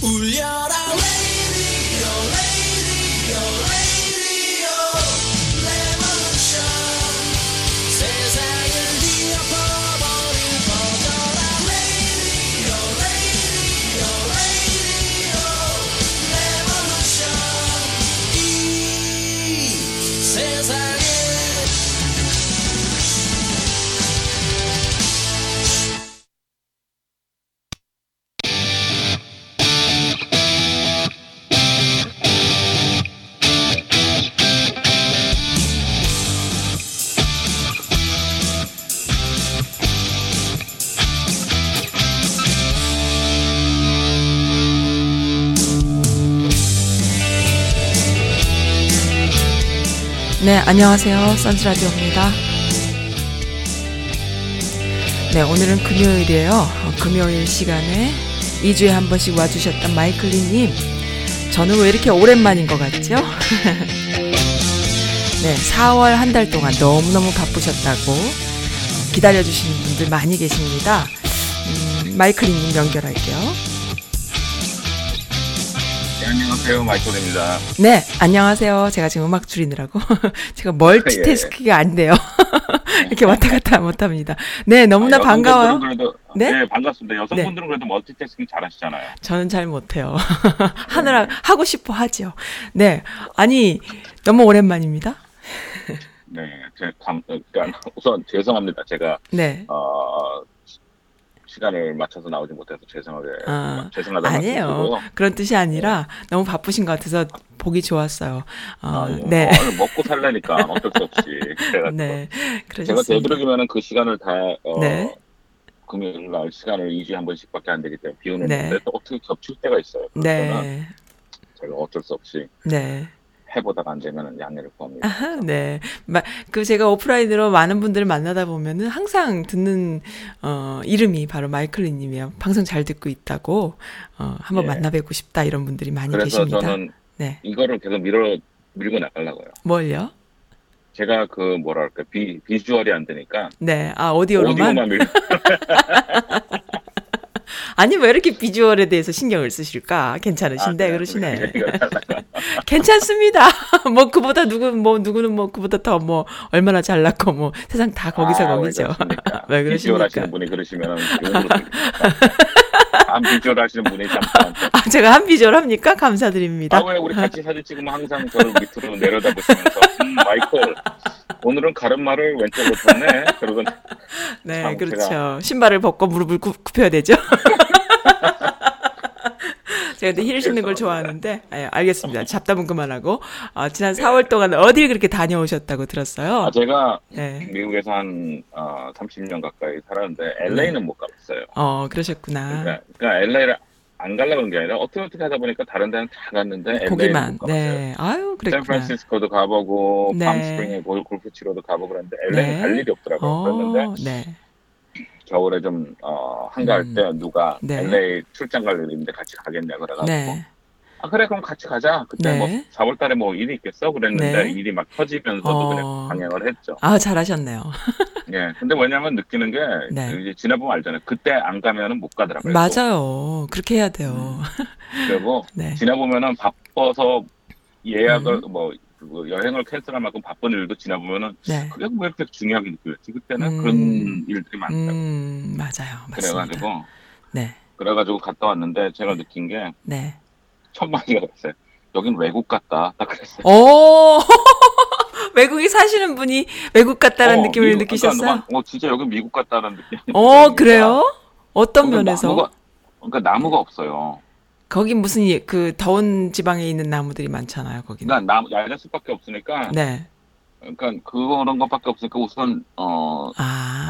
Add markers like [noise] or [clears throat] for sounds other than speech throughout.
울려라 radio radio radio 안녕하세요. 선즈라디오입니다. 네, 오늘은 금요일이에요. 어, 금요일 시간에 2주에 한 번씩 와주셨던 마이클리님. 저는 왜 이렇게 오랜만인 것 같죠? [laughs] 네, 4월 한 달 동안 너무너무 바쁘셨다고 기다려주시는 분들 많이 계십니다. 음, 마이클리님 연결할게요. 안녕하세요. 마이클입니다. 네, 안녕하세요. 제가 지금 음악 줄이느라고. [laughs] 제가 멀티태스킹이 안 돼요. [laughs] 이렇게 왔다 갔다 못 합니다. 네, 너무나 아, 반가워요. 그래도, 네? 네? 반갑습니다. 여성분들은 그래도 멀티태스킹 잘 하시잖아요. 저는 잘 못해요. [laughs] 하느라, 하고 싶어 하죠. 네. 아니, 너무 오랜만입니다. 네, 제 감, 어, 그러니까 우선 죄송합니다. 제가 네. 어, 시간을 맞춰서 나오지 못해서 죄송하게 아, 죄송하다는 아니에요. 그런 뜻이 아니라 너무 바쁘신 것 같아서 보기 좋았어요. 어, 아, 예. 네. 어, 먹고 살려니까 어쩔 수 없이 네. 제가 그러셨습니다. 되도록이면 그 시간을 다 어, 네. 금요일 날 시간을 2주에 한 번씩밖에 안 되기 때문에 비오는 네. 또 어떻게 겹칠 때가 있어요. 네. 제가 어쩔 수 없이 네. 해보다가 안 되면 양해를 구합니다. 아하, 네. 마, 그 제가 오프라인으로 많은 분들을 만나다 보면은 항상 듣는 어 이름이 바로 마이클리 님이에요. 방송 잘 듣고 있다고 어 한번 예. 만나 뵙고 싶다 이런 분들이 많이 그래서 계십니다. 저는 네. 이거를 계속 밀어 밀고 나가려고요. 뭘요? 제가 그 뭐랄까 비 비주얼이 안 되니까 네. 아, 오디오로만 오디오만 밀. [laughs] 아니 왜 이렇게 비주얼에 대해서 신경을 쓰실까? 괜찮으신데 아, 네. 그러시네. [laughs] 괜찮습니다. [laughs] 뭐 그보다 누구 뭐 누구는 뭐 그보다 더 뭐 얼마나 잘났고 뭐 세상 다 거기서 아, 거기죠. 왜 [laughs] 왜 그러십니까? 비주얼 그러십니까? 하시는 분이 그러시면 안 비주얼 하시는 분이 참. [laughs] 아, 제가 한 비주얼 합니까? 감사드립니다. 아 왜 우리 같이 사진 찍으면 항상 저를 밑으로 내려다 보시면서 음, 마이클 오늘은 가르마를 왼쪽으로 뒀네. 그러건 네, 참 그렇죠. 제가- 신발을 벗고 무릎을 굽, 굽혀야 되죠. [laughs] 제가 근데 힐 신는 걸 좋아하는데, 예, 알겠습니다. 잡담은 그만하고, 아, 지난 4월 동안 어딜 그렇게 다녀오셨다고 들었어요? 아, 제가 네. 미국에서 한 어, 30년 가까이 살았는데 LA는 못 가봤어요. 어, 그러셨구나. 그러니까, 그러니까 LA를 안 가려고 한게 아니라 어떻게 어떻게 하다 보니까 다른 데는 다 갔는데 거기만. 네. 아유, 그랬구나. 샌프란시스코도 가보고 네. 팜스프링에 골- 골프 치러도 가보고 그랬는데 LA는 네. 갈 일이 없더라고요. 어, 그랬는데 네. 겨울에 좀 어, 한가할 음. 때 누가 네. LA 출장 갈 있는데 같이 가겠냐 그래가지고 네. 아 그래 그럼 같이 가자. 그때 네. 뭐 4월달에 뭐 일이 있겠어 그랬는데 네. 일이 막 터지면서도 어. 그냥 방향을 했죠. 아, 잘하셨네요. [laughs] 예. 근데 왜냐면 느끼는 게 네. 이제 지나보면 알잖아요. 그때 안 가면은 못 가더라고요. 맞아요. 그렇게 해야 돼요. 그리고 [laughs] 네. 지나보면은 바빠서 예약을 뭐 그거 여행을 캔슬할 만큼 바쁜 일도 지나보면은 네. 그게 왜 이렇게 중요하게 느껴졌지? 그때는 음. 그런 일들이 많다고. 음, 맞아요. 맞습니다. 그래가지고 네. 그래가지고 갔다 왔는데 제가 느낀 게 네. 첫 마디가 그랬어요. 여긴 외국 같다. 딱 그랬어요. 오, [laughs] 외국에 사시는 분이 외국 같다는 어, 느낌을 미국- 느끼셨어요? 그러니까 어, 진짜 여기 미국 같다는 느낌. 어, 그래요? 어떤 면에서? 나무가, 그러니까 나무가 없어요. 거기 무슨 이- 그 더운 지방에 있는 나무들이 많잖아요, 거기는. 그러니까 나무 야자숲밖에 없으니까. 네. 그러니까 그런 것밖에 없으니까 우선 어 아.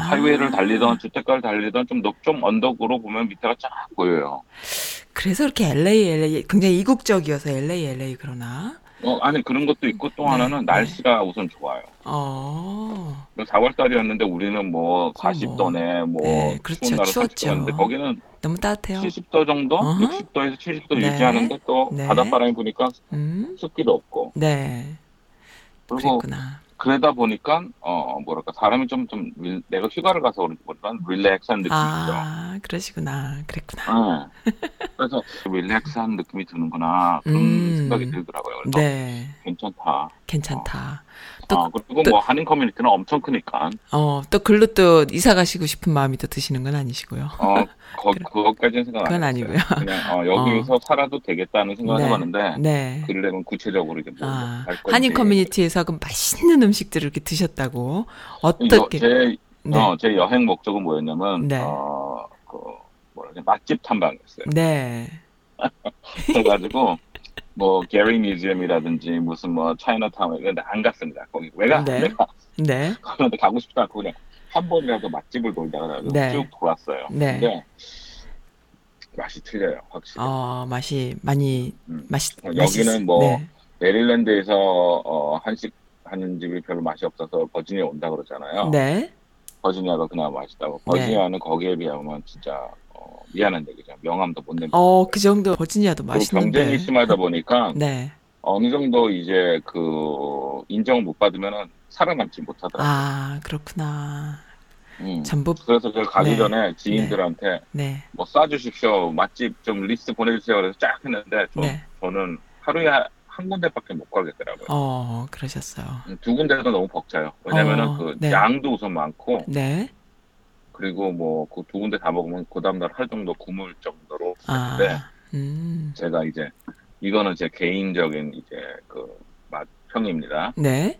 하이웨이를 달리던 주택가를 달리던 좀 높, 좀 언덕으로 보면 밑에가 쫙 보여요. 그래서 이렇게 LA, LA, 굉장히 이국적이어서 LA, LA 그러나? 어, 아니 그런 것도 있고 또 네, 하나는 네. 날씨가 우선 좋아요. 어. 4월 달이었는데 우리는 뭐 그럼 40도네 뭐 네, 그렇죠. 추운 날은 추웠죠. 30도인데 거기는 너무 따뜻해요. 70도 정도, 어허. 60도에서 70도 네. 유지하는데 또 네. 바닷바람이 부니까 음. 습기도 없고 네. 그리고 그랬구나. 그러다 보니까 어 뭐랄까 사람이 좀 좀 내가 휴가를 가서 그런지 모르지만 릴렉스한 느낌이 있죠. 아, 그러시구나. 그랬구나. 네. 그래서 릴렉스한 느낌이 드는구나 그런 음. 생각이 들더라고요. 그래서 네. 괜찮다. 괜찮다. 또, 아, 그리고 또- 뭐 한인 커뮤니티는 엄청 크니까 어, 또 글로 또 이사 가시고 싶은 마음이 또 드시는 건 아니시고요. 어 거, [laughs] 그것까지는 생각 그건 안 했어요. 아니고요. 그냥 어, 여기서 살아도 되겠다는 생각을 네. 해봤는데 네. 그러려면 구체적으로 이제 뭐 아, 한인 커뮤니티에서 그 맛있는 음식들을 이렇게 드셨다고 여- 어떻게 제, 네. 어, 제 여행 목적은 뭐였냐면 네. 어, 그 뭐라 맛집 탐방이었어요. 네. [laughs] 그래가지고 뭐 게리 뮤지엄이라든지 무슨 뭐 차이나타운 이런 데 안 갔습니다. 거기 왜가 네. 내가 네. [laughs] 그런데 가고 싶지 않고 그냥 한 번이라도 맛집을 돌다가 네. 쭉 돌았어요. 네. 근데 맛이 틀려요, 확실히. 어, 맛이 많이 음. 맛있 어, 여기는 맛있- 뭐 네. 메릴랜드에서 어, 한식 하는 집이 별로 맛이 없어서 버지니아 온다 그러잖아요. 네. 버지니아가 그나마 맛있다고. 버지니아는 거기에 비하면 진짜 어, 미안한 얘기죠. 명함도 못 내고. 어, 그 정도 버지니아도 맛있는데. 경쟁이 심하다 보니까 [laughs] 네. 어느 정도 이제 그 인정을 못 받으면은 살아남지 못하더라고요. 아, 그렇구나. 음. 전부 그래서 제가 가기 네. 전에 지인들한테 네. 뭐 쏴주십시오. 맛집 좀 리스트 보내주세요. 그래서 쫙 했는데 저, 네. 저는 하루에 한 군데밖에 못 가겠더라고요. 어, 그러셨어요. 음, 두 군데도 너무 벅차요. 왜냐면은 어, 그 네. 양도 우선 많고 네. 그리고 뭐 그 두 군데 다 먹으면 그 다음날 할 정도 굶을 정도로 아. 네. 음. 제가 이제 이거는 제 개인적인 이제 그 맛평입니다. 네.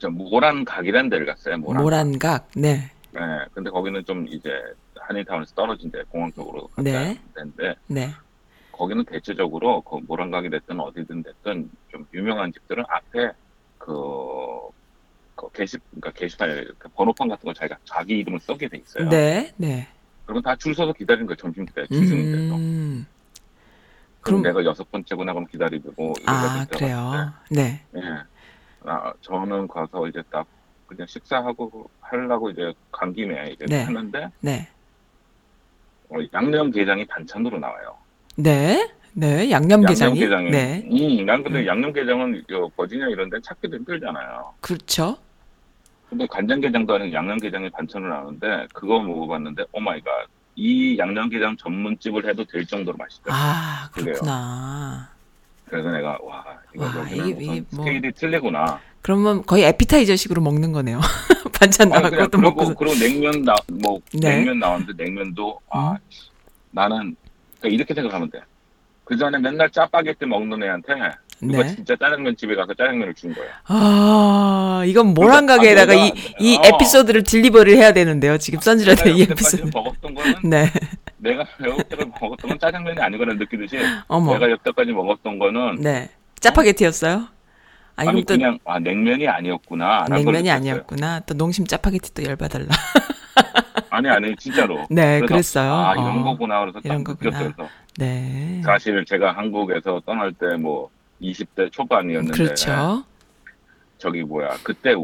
저 모란 각이라는 데를 갔어요. 모란. 모란각. 네. 네, 근데 거기는 좀 이제 한인타운에서 떨어진 데 공항 쪽으로 갔다 네. 데인데 네. 거기는 대체적으로 그 모란각이 됐든 어디든 됐든 좀 유명한 집들은 앞에 그, 그 게시 그러니까 게시판 그 번호판 같은 걸 자기가 자기 이름을 써게 돼 있어요. 네. 네. 그리고 다줄 서서 기다리는 거예요. 점심 때 주중인데도. 음. 그럼 그럼 내가 여섯 번째구나 그럼 기다리고 아, 그래요. 네. 예. 아, 저는 가서 이제 딱 그냥 식사하고 하려고 이제 간 김에 이제 네. 하는데 네. 어, 양념게장이 반찬으로 나와요. 네. 네. 양념게장이. 양념게장이. 네. 음, 난 근데 음. 양념게장은 요 버지니아 이런 데 찾기도 힘들잖아요. 그렇죠. 근데 간장게장도 아니고 양념게장이 반찬으로 나오는데 그거 먹어봤는데 oh my God. 이 양념게장 전문집을 해도 될 정도로 맛있더라고요. 아, 그래요. 그렇구나. 그래서 내가 와 이거 와, 이게- 뭐- 스케일이 틀리구나. 그러면 거의 에피타이저식으로 먹는 거네요. [laughs] 반찬 그냥 것도 먹고. 그리고 냉면 나, 뭐, 네. 냉면 나왔는데 냉면도, 아, 음. 나는, 그러니까 이렇게 생각하면 돼. 그 전에 맨날 짜파게티 먹는 애한테 누가 네. 진짜 짜장면 집에 가서 짜장면을 준 거야. 아, 이건 모란 가게에다가 아, 이, 이 어. 에피소드를 딜리버를 해야 되는데요. 지금 선지라드 이 여태까지 에피소드. 먹었던 거는 [laughs] 네. 내가 여태까지 먹었던 건 짜장면이 아니거나 느끼듯이 어머. 내가 여태까지 먹었던 거는 네. 짜파게티였어요? 아니, 아니, 그럼 또 그냥 아 냉면이 아니었구나. 냉면이. 아니었구나. 또 농심 짜파게티 또 열받을라. 아니 아니 진짜로. 네, 그래서, 그랬어요. 아 이런 어. 거구나. 그래서 딱 이런 거구나. 느꼈어요. 네. 사실 제가 한국에서 떠날 때 뭐 20대 초반이었는데 그렇죠. 저기 뭐야 그때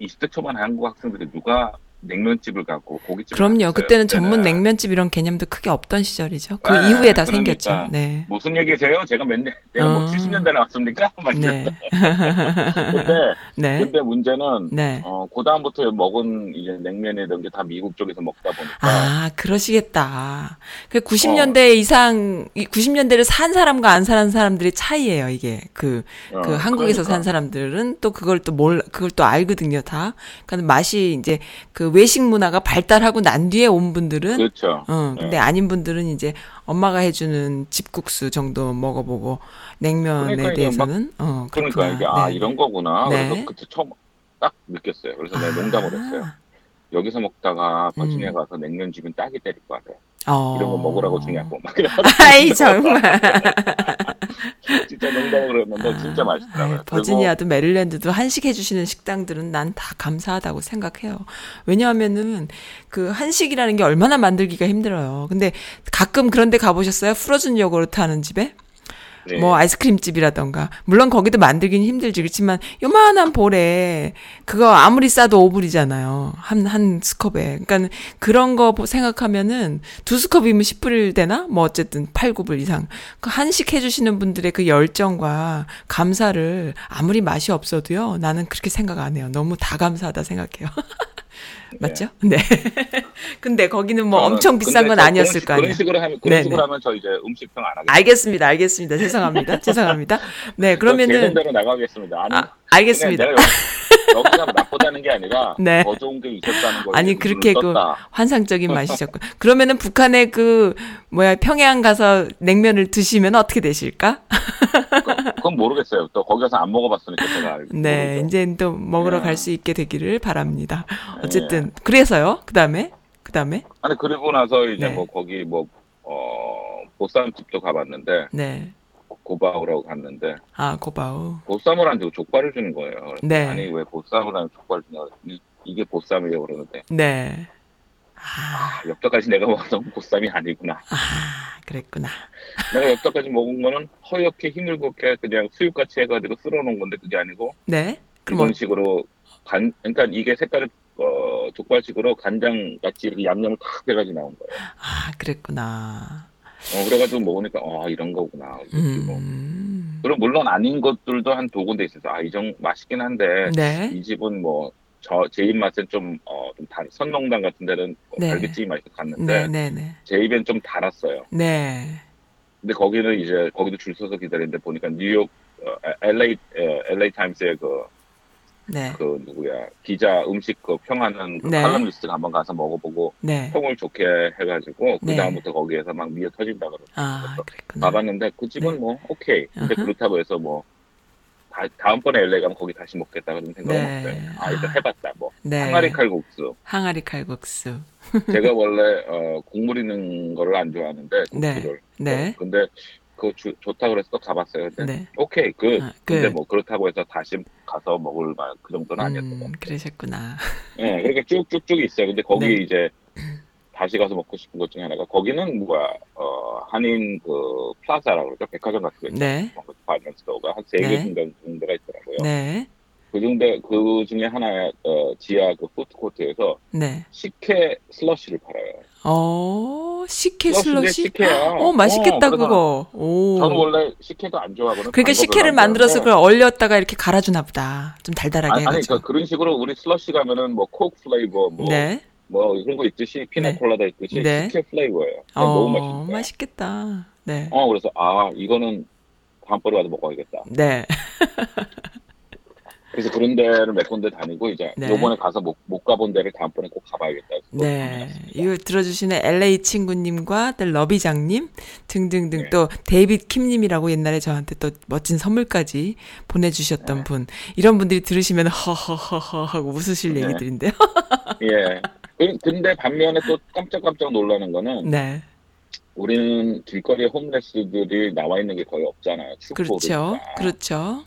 20대 초반 한국 학생들이 누가 냉면집을 갖고 고깃집을 그럼요. 갔어요, 그때는 전문 그때는. 냉면집 이런 개념도 크게 없던 시절이죠. 그 네, 이후에 다 그러니까. 생겼죠. 네. 무슨 얘기세요? 제가 몇 년, 내가 뭐 어. 70년대 나왔습니까? [laughs] 막 네. 근데, [laughs] 네. 근데 문제는, 네. 어, 그 다음부터 먹은 이제 냉면이던 게다 미국 쪽에서 먹다 보니까. 아, 그러시겠다. 그 90년대 이상, 이 90년대를 산 사람과 안 사는 사람들의 차이예요, 이게. 그, 어, 그 한국에서 그러니까. 산 사람들은 또 그걸 또 몰, 그걸 또 알거든요, 다. 그러니까 맛이 이제 그 외식 문화가 발달하고 난 뒤에 온 분들은 그렇죠. 어, 근데 네. 아닌 분들은 이제 엄마가 해주는 집국수 정도 먹어보고 냉면에 그러니까 대해서는 어 그러니까 그렇구나. 이게, 아, 네. 이런 거구나. 네. 그래서 그때 처음 딱 느꼈어요. 그래서 내가 아. 농담을 했어요. 여기서 먹다가 버지니아 음. 가서 냉면 집은 딱이 때릴 것 같아. 어. 이런 거 먹으라고 주냐고. 막 이래. [laughs] 아이 정말. [laughs] 진짜 농담을 했는데 진짜 맛있더라고요. 버지니아도 메릴랜드도 한식 해주시는 식당들은 난 다 감사하다고 생각해요. 왜냐하면은 그 한식이라는 게 얼마나 만들기가 힘들어요. 근데 가끔 그런데 가보셨어요? 프로즌 요구르트 하는 집에? 네. 뭐 아이스크림 집이라던가. 물론 거기도 만들긴 힘들지. 그렇지만 요만한 볼에 그거 아무리 싸도 5불이잖아요. 한 한 스컵에. 그러니까 그런 거 보- 생각하면은 두 스컵이면 10불 되나? 뭐 어쨌든 8, 9불 이상. 그 한식 해 주시는 분들의 그 열정과 감사를 아무리 맛이 없어도요 나는 그렇게 생각 안 해요. 너무 다 감사하다 생각해요 [laughs] 맞죠? [laughs] 네. 근데 거기는 뭐 엄청 비싼 건저 아니었을 거 아니에요. 그런 식으로 하면 그런 네네. 식으로 하면 저 이제 음식평 안 하겠습니다. 알겠습니다. 알겠습니다. 죄송합니다. [laughs] 죄송합니다. 네, 그러면은 제대로 나가겠습니다. 아니 아, 알겠습니다. 여기, 여기가 [laughs] 나쁘다는 게 아니라 네. 더 좋은 게 있었다는 걸 아니 그렇게 그. 환상적인 맛이셨고 그러면은 북한의 그 뭐야 평양 가서 냉면을 드시면 어떻게 되실까? 그건 모르겠어요. 또 거기 가서 안 먹어봤으니까 제가 알고 네. 이제 또 먹으러 네. 갈수 있게 되기를 바랍니다. [laughs] 어쨌든 그래서요. 그 다음에 그 다음에 아니 그리고 나서 이제 네. 뭐 거기 뭐 어, 보쌈집도 가봤는데 네. 고바우라고 갔는데 아, 고바우. 보쌈을 안 주고 족발을 주는 거예요. 그래서 네. 아니 왜 보쌈을 안 주고 족발을 주냐 그랬더니 이게 보쌈이에요 그러는데 네. 아, 아, 여태까지 내가 먹었던 보쌈이 아니구나. 아, 그랬구나. 내가 여태까지 먹은 거는 허옇게 힘들게 그냥 수육같이 해가지고 쓸어놓은 건데 그게 아니고 네. 이런 어, 식으로 간 그러니까 이게 색깔을 어, 족발식으로 간장 같이 이렇게 양념을 탁 해가지고 나온 거예요. 아, 그랬구나. 어, 그래가지고 먹으니까 아 이런 거구나. 그리고 음. 그리고 물론 아닌 것들도 한 두 군데 있어서 아 이정 맛있긴 한데 네. 이 집은 뭐 저제 입맛엔 좀 어 좀 달, 선농당 같은 데는 뭐 네. 갈비찜이 맛있어 갔는데 네, 네, 네. 제 입엔 좀 달았어요. 네. 근데 거기는 이제 거기도 줄 서서 기다리는데 보니까 뉴욕 어, LA 어, LA 타임스의 그, 네. 그 누구야 기자 음식 그 평하는 그 네. 칼럼니스트가 한번 가서 먹어보고 네. 평을 좋게 해가지고 그 네. 다음부터 거기에서 막 미어 터진다 그러고 아. 가봤는데 그 집은 네. 뭐 오케이 근데 아하. 그렇다고 해서 뭐 다, 다음번에 LA 가면 거기 다시 먹겠다 그런 생각은 네. 없어요. 아 일단 아. 해봤다 뭐 네. 항아리 칼국수 항아리 칼국수. 제가 원래 어, 국물 있는 거를 안 좋아하는데 [laughs] 네. 국수를 네. 어, 근데 그거 주- 좋다 그래서 또 가봤어요. 근데 네. 오케이 그 아, 근데 그, 뭐 그렇다고 해서 다시 가서 먹을 만 그 정도는 아니었던 것 음, 같아요. 그러셨구나. 예, 그러니까 쭉쭉쭉 있어요. 근데 거기 네. 이제 다시 가서 먹고 싶은 것 중에 하나가 거기는 뭐야 어, 한인 그 플라자라고 그러죠 백화점 같은 거 있죠. 네. department store가 한 세개 네. 정도 정도가 있더라고요. 네. 그 정도 그 중에 하나 어, 지하 그 푸드코트에서 네. 식혜 슬러시를 팔아요. 어, 식혜 슬러시? 식혜야. 어, 맛있겠다, 어, 그거. 오. 저는 원래 식혜도 안 좋아하거든요. 그러니까 식혜를 만들어서. 그걸 얼렸다가 이렇게 갈아주나 보다. 좀 달달하게 아니, 아니 해가지고. 그 그런 식으로 우리 슬러시 가면은 뭐 코크 플레이버 뭐, 네. 뭐 이런 거 있듯이 네. 피나콜라다 있듯이 네. 식혜 플레이버예요. 어, 너무 거야. 맛있겠다. 네. 어 그래서 아 이거는 다음번에 와서 먹어야겠다. 네. [laughs] 그래서 그런 데를 몇 군데 다니고 이제 네. 요번에 가서 못, 못 가본 데를 다음번에 꼭 가봐야겠다. 네. 이거 들어주시는 LA 친구님과 또 러비장님 등등등 네. 또 데이빗 킴님이라고 옛날에 저한테 또 멋진 선물까지 보내주셨던 네. 분. 이런 분들이 들으시면 허허허허 하고 웃으실 네. 얘기들인데요. [laughs] 예. 그- 근데 반면에 또 깜짝깜짝 놀라는 거는 네. 우리는 길거리에 홈레스들이 나와 있는 게 거의 없잖아요. 그렇죠. 그렇죠.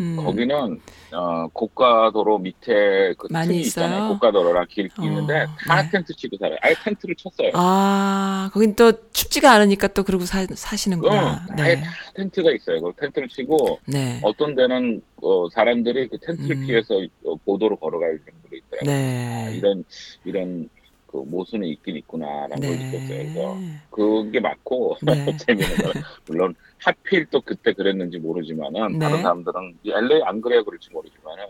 음. 거기는 어, 고가도로 밑에 그 많이 틈이 있어요? 있잖아요. 고가도로랑 길 어, 있는데 다 네. 텐트 치고 살아요. 아예 텐트를 쳤어요. 아, 거긴 또 춥지가 않으니까 또 그러고 사, 응, 사시는구나. 아예 네. 다 텐트가 있어요. 그 텐트를 치고 네. 어떤 데는 어, 사람들이 그 텐트를 음. 피해서 어, 보도로 걸어갈 정도로 있더라고요. 아, 네. 이런 이런 그 모순이 있긴 있구나라는 걸 느꼈어요. 그래서 네. 그게 맞고 네. [laughs] 재미있는 건 물론 하필 또 그때 그랬는지 모르지만은 네. 다른 사람들은 이 LA 안 그래요 그럴지 모르지만은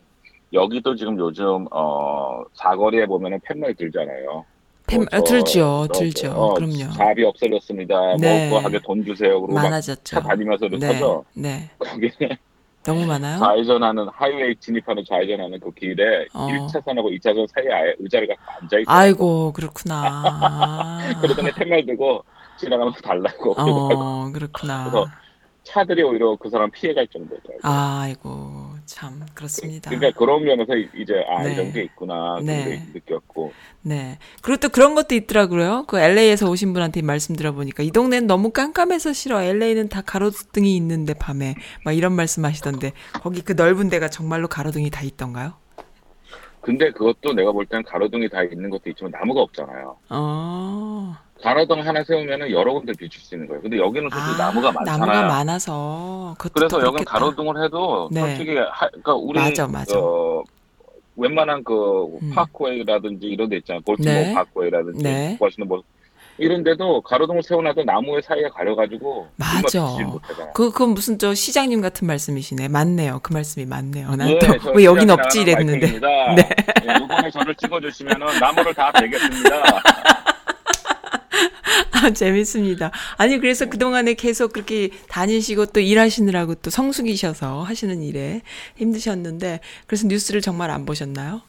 여기도 지금 요즘 어 사거리에 보면은 팻말 들잖아요. 팸, 뭐 아, 저- 들죠, 저- 들죠. 어, 그럼요. 잡이 없어졌습니다. 네. 뭐 하게 돈 주세요. 그리고 막 많아졌죠. 차 다니면서 도 네. 네. 거기는 너무 많아요? 좌회전하는 하이웨이 진입하는 좌회전하는 그 길에 어. 1차선하고 2차선 사이에 아예 의자를 갖고 앉아 있어요. 아이고, 그렇구나. [laughs] 그러더니 팻말 들고 지나가면서 달라고 어, [laughs] 그렇구나. 그래서 차들이 오히려 그 사람 피해갈 정도더라고요. 아이고, 참, 그렇습니다. 그러니까 그런 면에서 이제 아 네. 이런 게 있구나 네. 느꼈고 네. 그리고 또 그런 것도 있더라고요. 그 LA에서 오신 분한테 말씀 들어보니까 이 동네는 너무 깜깜해서 싫어. LA는 다 가로등이 있는데 밤에 막 이런 말씀 하시던데 거기 그 넓은 데가 정말로 가로등이 다 있던가요? 근데 그것도 내가 볼 때는 가로등이 다 있는 것도 있지만 나무가 없잖아요. 어. 가로등 하나 세우면은 여러 군데 비출 수 있는 거예요. 근데 여기는 솔직히 나무가 많잖아요. 아, 나무가 많아서 그래서 더 여기는. 가로등을 해도 네. 솔직히 하, 그러니까 우리 맞아, 맞아. 어, 웬만한 그 음. 파크웨이라든지 이런 데 있잖아요. 골티모 네. 파크웨이라든지 네. 멋있는 뭐 이런 데도 가로등을 세워놔도 나무의 사이에 가려가지고 맞아. 그, 그건 무슨 저 시장님 같은 말씀이시네. 맞네요. 그 말씀이 맞네요. 난 예, 또저왜 여긴 없지 이랬는데. 마이크입니다. [laughs] 네. 예, 이번에 저를 찍어주시면은 나무를 다 베겠습니다. [laughs] [laughs] 아, 재밌습니다. 아니, 그래서 그동안에 계속 그렇게 다니시고 또 일하시느라고 또 성숙이셔서 하시는 일에 힘드셨는데, 그래서 뉴스를 정말 안 보셨나요?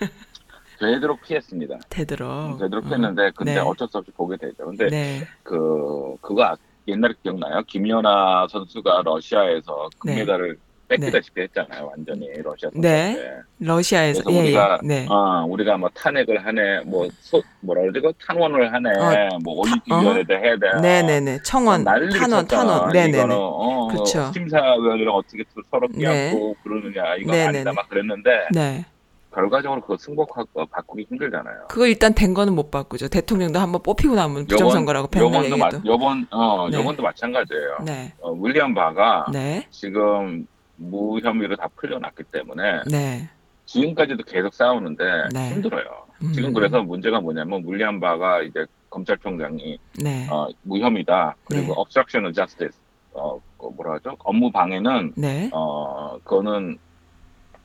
[laughs] 되도록 피했습니다. 되도록. 되도록 어. 피했는데 근데 네. 어쩔 수 없이 보게 되죠. 근데 네. 그 그거 아- 옛날에 기억나요? 김연아 선수가 러시아에서 금메달을 뺏기다시피 했잖아요. 완전히 러시아 선수. 네. 러시아에서. 그래서 예, 우리가 예. 네. 어, 우리가 뭐 탄핵을 하네, 뭐 소, 뭐라 그러지? 그 탄원을 하네, 어, 뭐 올림픽위원회도 해야 돼. 네네네. 청원, 난리를 탄원, 쳤잖아. 탄원. 네네네. 이거는 어, 그쵸. 심사위원이랑 어떻게 서로 네. 끼얹고 그러느냐 이건 네네네. 아니다 막 그랬는데 네. 결과적으로 그거 승복하고 바꾸기 힘들잖아요. 그거 일단 된 거는 못 바꾸죠. 대통령도 한번 뽑히고 나면 부정선거라고 평날 요번도 마, 얘기도. 요번 어 네. 요번도 마찬가지예요. 네. 어, 윌리엄 바가 네. 지금 무혐의로 다 풀려났기 때문에 네. 지금까지도 계속 싸우는데 네. 힘들어요. 음. 지금 그래서 문제가 뭐냐면 윌리엄 바가 이제 검찰총장이 네. 어, 무혐의다 그리고 네. obstruction of justice 어그 뭐라 하죠 업무 방해는 네. 어 그거는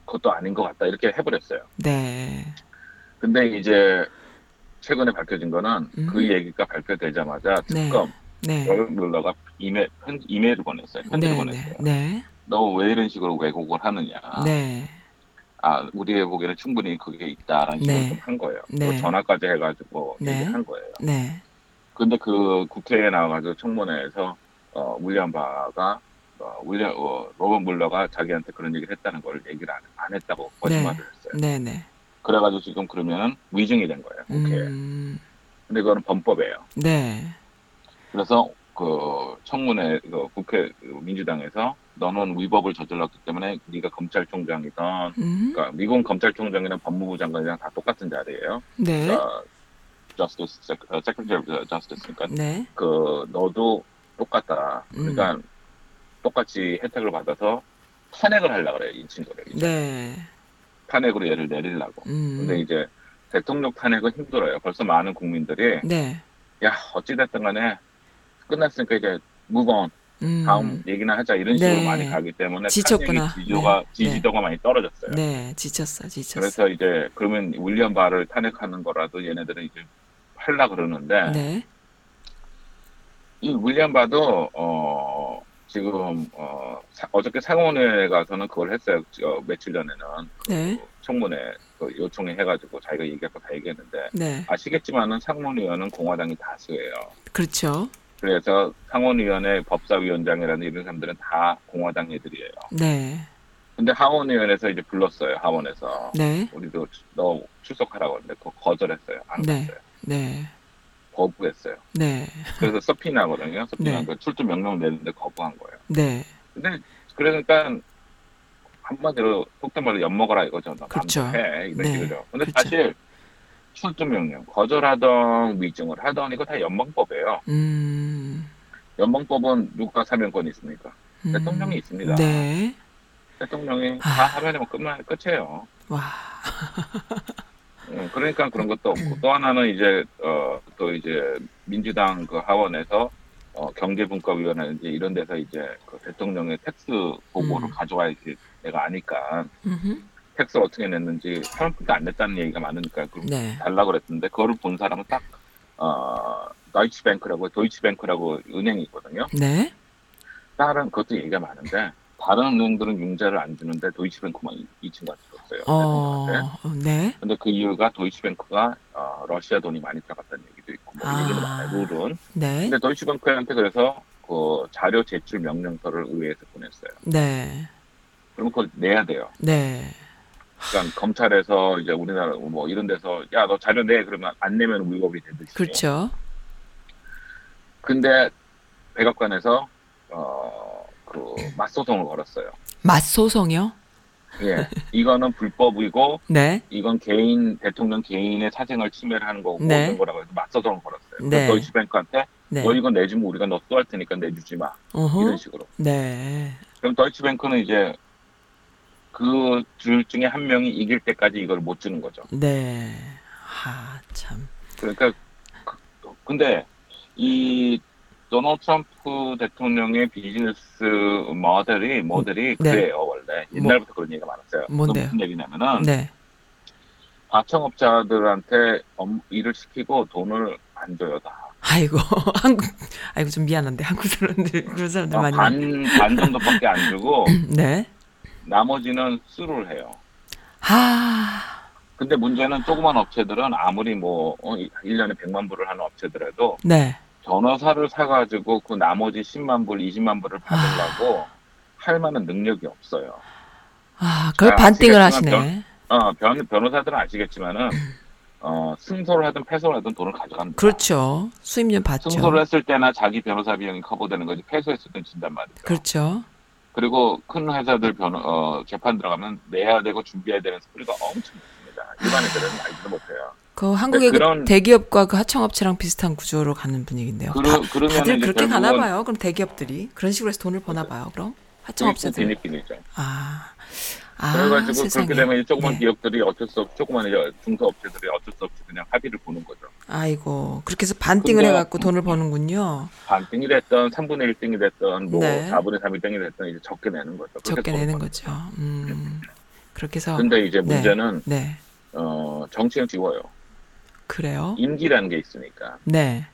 그것도 아닌 것 같다 이렇게 해버렸어요. 네. 근데 이제 최근에 밝혀진 거는 음. 그 얘기가 발표되자마자 네. 특검 네. 로버트 뮬러가 이메 편, 이메일을 보냈어요. 편지를 네. 보냈어요. 네. 너왜 이런 식으로 왜곡을 하느냐. 네. 아, 우리의 보기에는 충분히 그게 있다라는 식으로 네. 좀한 거예요. 네. 뭐 전화까지 해가지고 네. 얘기한 거예요. 네. 근데 그 국회에 나와가지고 청문회에서 어, 윌리엄 바가 어, 윌리엄 어, 로버트 물러가 자기한테 그런 얘기를 했다는 걸 얘기를 안, 안 했다고 거짓말을 했어요. 네. 네. 그래가지고 지금 그러면 위증이 된 거예요. 국회에. 음. 근데 그거는 범법이에요. 네. 그래서 그 청문회 그 국회 그 민주당에서 너는 위법을 저질렀기 때문에 네가 검찰총장이던 음. 그러니까 미국 검찰총장이랑 법무부 장관이랑 다 똑같은 자리예요. 네. 그러니까 Secretary of Justice니까 네. 그 너도 똑같다. 그러니까 음. 똑같이 혜택을 받아서 탄핵을 하려 그래요 이 친구를 이제. 네. 탄핵으로 얘를 내리려고. 음. 근데 이제 대통령 탄핵은 힘들어요. 벌써 많은 국민들이 네. 야 어찌 됐든 간에 끝났으니까 이제 move on 음. 다음 얘기나 하자 이런 식으로 네. 많이 가기 때문에 지쳤구나. 지지도가 네. 지지도가 많이 떨어졌어요. 네. 지쳤어. 지쳤어. 그래서 이제 그러면 윌리엄 바를 탄핵하는 거라도 얘네들은 이제 할라 그러는데 네. 이 윌리엄 바도 어 지금 어 사- 어저께 상원회에 가서는 그걸 했어요. 어, 며칠 전에는 그 네. 청문회 그 요청해 해가지고 자기가 얘기할 거 다 얘기했는데 네. 아시겠지만은 상원 의원은 공화당이 다수예요. 그렇죠. 그래서 상원의원의 법사위원장이라는 이런 사람들은 다 공화당 애들이에요. 네. 근데 하원의원에서 이제 불렀어요. 하원에서 네. 우리도 너 출석하라고 했는데 거절했어요. 안 네. 갔어요. 네. 거부했어요. 네. 그래서 서피나거든요. 서피나 네. 그 출두 명령 내는데 거부한 거예요. 네. 근데 그러니까 한마디로 속된 말로 엿 먹어라 이거죠. 너 그렇죠. 해 이런 네. 식이죠. 근데 그렇죠. 사실 출두 명령 거절하던 위증을 하던 이거 다 연방법이에요. 음. 연방법은 누가 사면권이 있습니까? 음. 대통령이 있습니다. 네. 대통령이 아. 다 하면은 끝만 끝이에요. 와. [laughs] 음, 그러니까 그런 것도 없고 또 하나는 이제 어 또 이제 민주당 그 하원에서 어 경제분과위원회인지 이런 데서 이제 그 대통령의 tax 보고를 음. 가져와야지 내가 아니까 음흠. tax를 어떻게 냈는지 트럼프가 안 냈다는 얘기가 많으니까 그럼 네. 달라 그랬는데 그거를 본 사람은 딱 어 도이치뱅크라고 도이치뱅크라고 은행이 있거든요. 네. 다른 그것도 얘기가 많은데 다른 은행들은 융자를 안 주는데 도이치뱅크만 이- 이 친구가 줬어요. 어. 대통령한테. 네. 근데 그 이유가 도이치뱅크가 어, 러시아 돈이 많이 들어갔다는 얘기도 있고 뭐 아. 얘기도 많아요. 룰은. 네. 근데 도이치뱅크한테 그래서 그 자료 제출 명령서를 의회에서 보냈어요. 네. 그러면 그걸 내야 돼요. 네. 그러니까 검찰에서 이제 우리나라 뭐 이런 데서 야 너 자료 내 그러면 안 내면 위법이 되듯이. 그렇죠. 근데 백악관에서 어그 맞소송을 걸었어요. 맞소송이요? 예, 이거는 불법이고 [laughs] 네. 이건 개인 대통령 개인의 사생활 침해를 하는 거고 네. 모든 거라고 해서 맞서서는 걸었어요. 네. 그래서 도이치뱅크한테 네. 너 이거 내주면 우리가 너 또 할 테니까 내주지 마 어허. 이런 식으로. 네. 그럼 도이치뱅크는 이제 그 둘 중에 한 명이 이길 때까지 이걸 못 주는 거죠. 네. 아, 참. 그러니까 그- 근데 이 도널드 트럼프 대통령의 비즈니스 모델이 모델이 네. 그래요 원래 옛날부터 그런 얘기가 많았어요. 그 뭔데요? 무슨 얘기냐면은 네. 하청업자들한테 업- 일을 시키고 돈을 안 줘요 다. 아이고, [laughs] 한국, 아이고, 좀 미안한데, 한국 사람들, 그런 사람들 어, 많이. 반, 반 정도밖에 안 주고 [laughs] 네. 나머지는 sue를 해요. 아, 근데 문제는 조그만 업체들은 아무리 뭐 어, 1년에 100만 불을 하는 업체들에도 네. 변호사를 사가지고 그 나머지 10만 불, 20만 불을 받으려고 할 만한 능력이 없어요. 아, 그걸 아, 반띵을 하시네. 어, 변, 변호사들은 아시겠지만은 어, 승소를 하든 패소를 하든 돈을 가져갑니다. 그렇죠. 수임료 받죠. 승소를 했을 때나 자기 변호사 비용이 커버되는 거지 패소했을 땐 진단 말이죠. 그렇죠. 그리고 큰 회사들 변호, 어, 재판 들어가면 내야 되고 준비해야 되는 소리가 엄청 있습니다. 일반 애들은 알지도 못해요. 그 한국의 그 대기업과 그 하청업체랑 비슷한 구조로 가는 분위기인데요. 그러, 다, 다들 그렇게 가나 봐요. 그럼 대기업들이 그런 식으로 해서 돈을 버나 봐요. 그럼 하청업체들. 비니핀이죠. 아, 아, 그래가지고 세상에. 그렇게 되면 이 조그만 네. 기업들이 어쩔 수 없, 조그만 중소업체들이 어쩔 수 없이 그냥 합의를 보는 거죠. 아이고, 그렇게 해서 반띵을 해갖고 돈을 버는군요. 반등이 됐던 3분의 1등이 됐던 뭐 네. 4분의 3 1등이 됐던 이제 적게 내는 거죠. 적게 내는 거죠. 음, 그렇게 해서 근데 이제 네. 문제는 네, 어, 정치는 지워요. 그래요. 임기라는 게 있으니까. 네,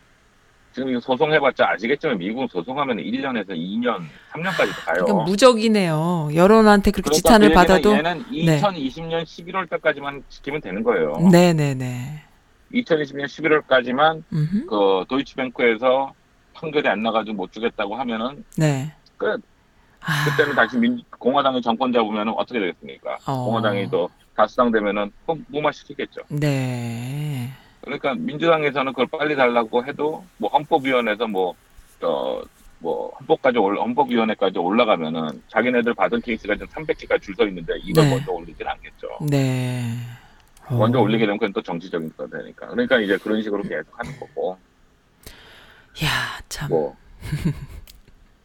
지금 이거 소송해봤자 아시겠지만 미국은 소송하면 1년에서 2년, 3년까지도 가요. 그러니까 무적이네요. 여론한테 그렇게 그러니까 지탄을 그 얘기는 받아도, 얘는 네. 2020년 11월 달까지만 지키면 되는 거예요. 네, 네, 네. 2020년 11월까지만 음흠. 그 도이치뱅크에서 판결이 안 나가지고 못 주겠다고 하면은 네. 끝. 아, 그때는 다시 민, 공화당이 정권 잡으면 어떻게 되겠습니까? 어. 공화당이 또 다수당 되면은 또 무마 시키겠죠. 네. 그러니까 민주당에서는 그걸 빨리 달라고 해도 뭐 헌법위원회에서 뭐, 어, 뭐 헌법까지 올, 헌법위원회까지 올라가면은 자기네들 받은 케이스가 지금 300개가 줄 서 있는데 이걸 네. 먼저 올리진 않겠죠. 네. 먼저 어. 올리게 되면 그건 또 정치적인 거가 되니까. 그러니까 이제 그런 식으로 계속 하는 거고. 야, 참. 뭐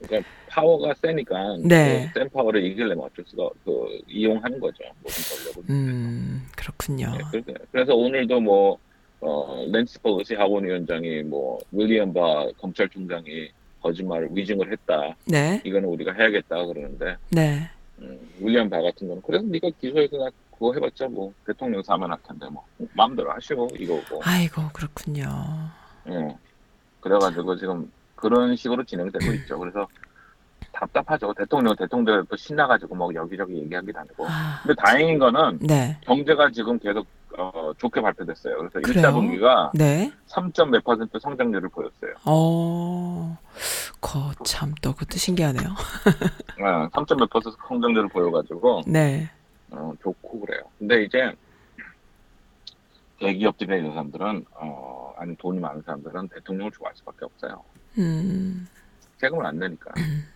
그러니까 파워가 세니까 네. 그 센 파워를 이기려면 어쩔 수가 그 이용하는 거죠 모든 전력을. 음, 그렇군요. 네. 그래서 오늘도 뭐 어, 낸시 펠로시 하원의장이 뭐 윌리엄 바 검찰총장이 거짓말을 위증을 했다. 네. 이거는 우리가 해야겠다 그러는데 네. 음, 윌리엄 바 같은 거는 그래서 네가 기소해서 나 그거 해봤자 뭐 대통령 사면할 텐데 뭐 마음대로 하시고 이거고. 아이고, 그렇군요. 예. 그래가지고 지금 그런 식으로 진행되고 있죠. 그래서 답답하죠. 대통령, 대통령 또 신나가지고 뭐 여기저기 얘기하기도 아니고. 아, 근데 다행인 거는 네. 경제가 지금 계속 어, 좋게 발표됐어요. 그래서 그래요? 1차 분기가 네. 3점 몇 퍼센트 성장률을 보였어요. 어, 거참 또 그것도 신기하네요. [laughs] 어, 3점 몇 퍼센트 성장률을 보여가지고 네. 어, 좋고 그래요. 근데 이제 대기업들이나 이런 사람들은 어, 아니 돈이 많은 사람들은 대통령을 좋아할 수밖에 없어요. 음, 세금을 안 내니까. [clears throat]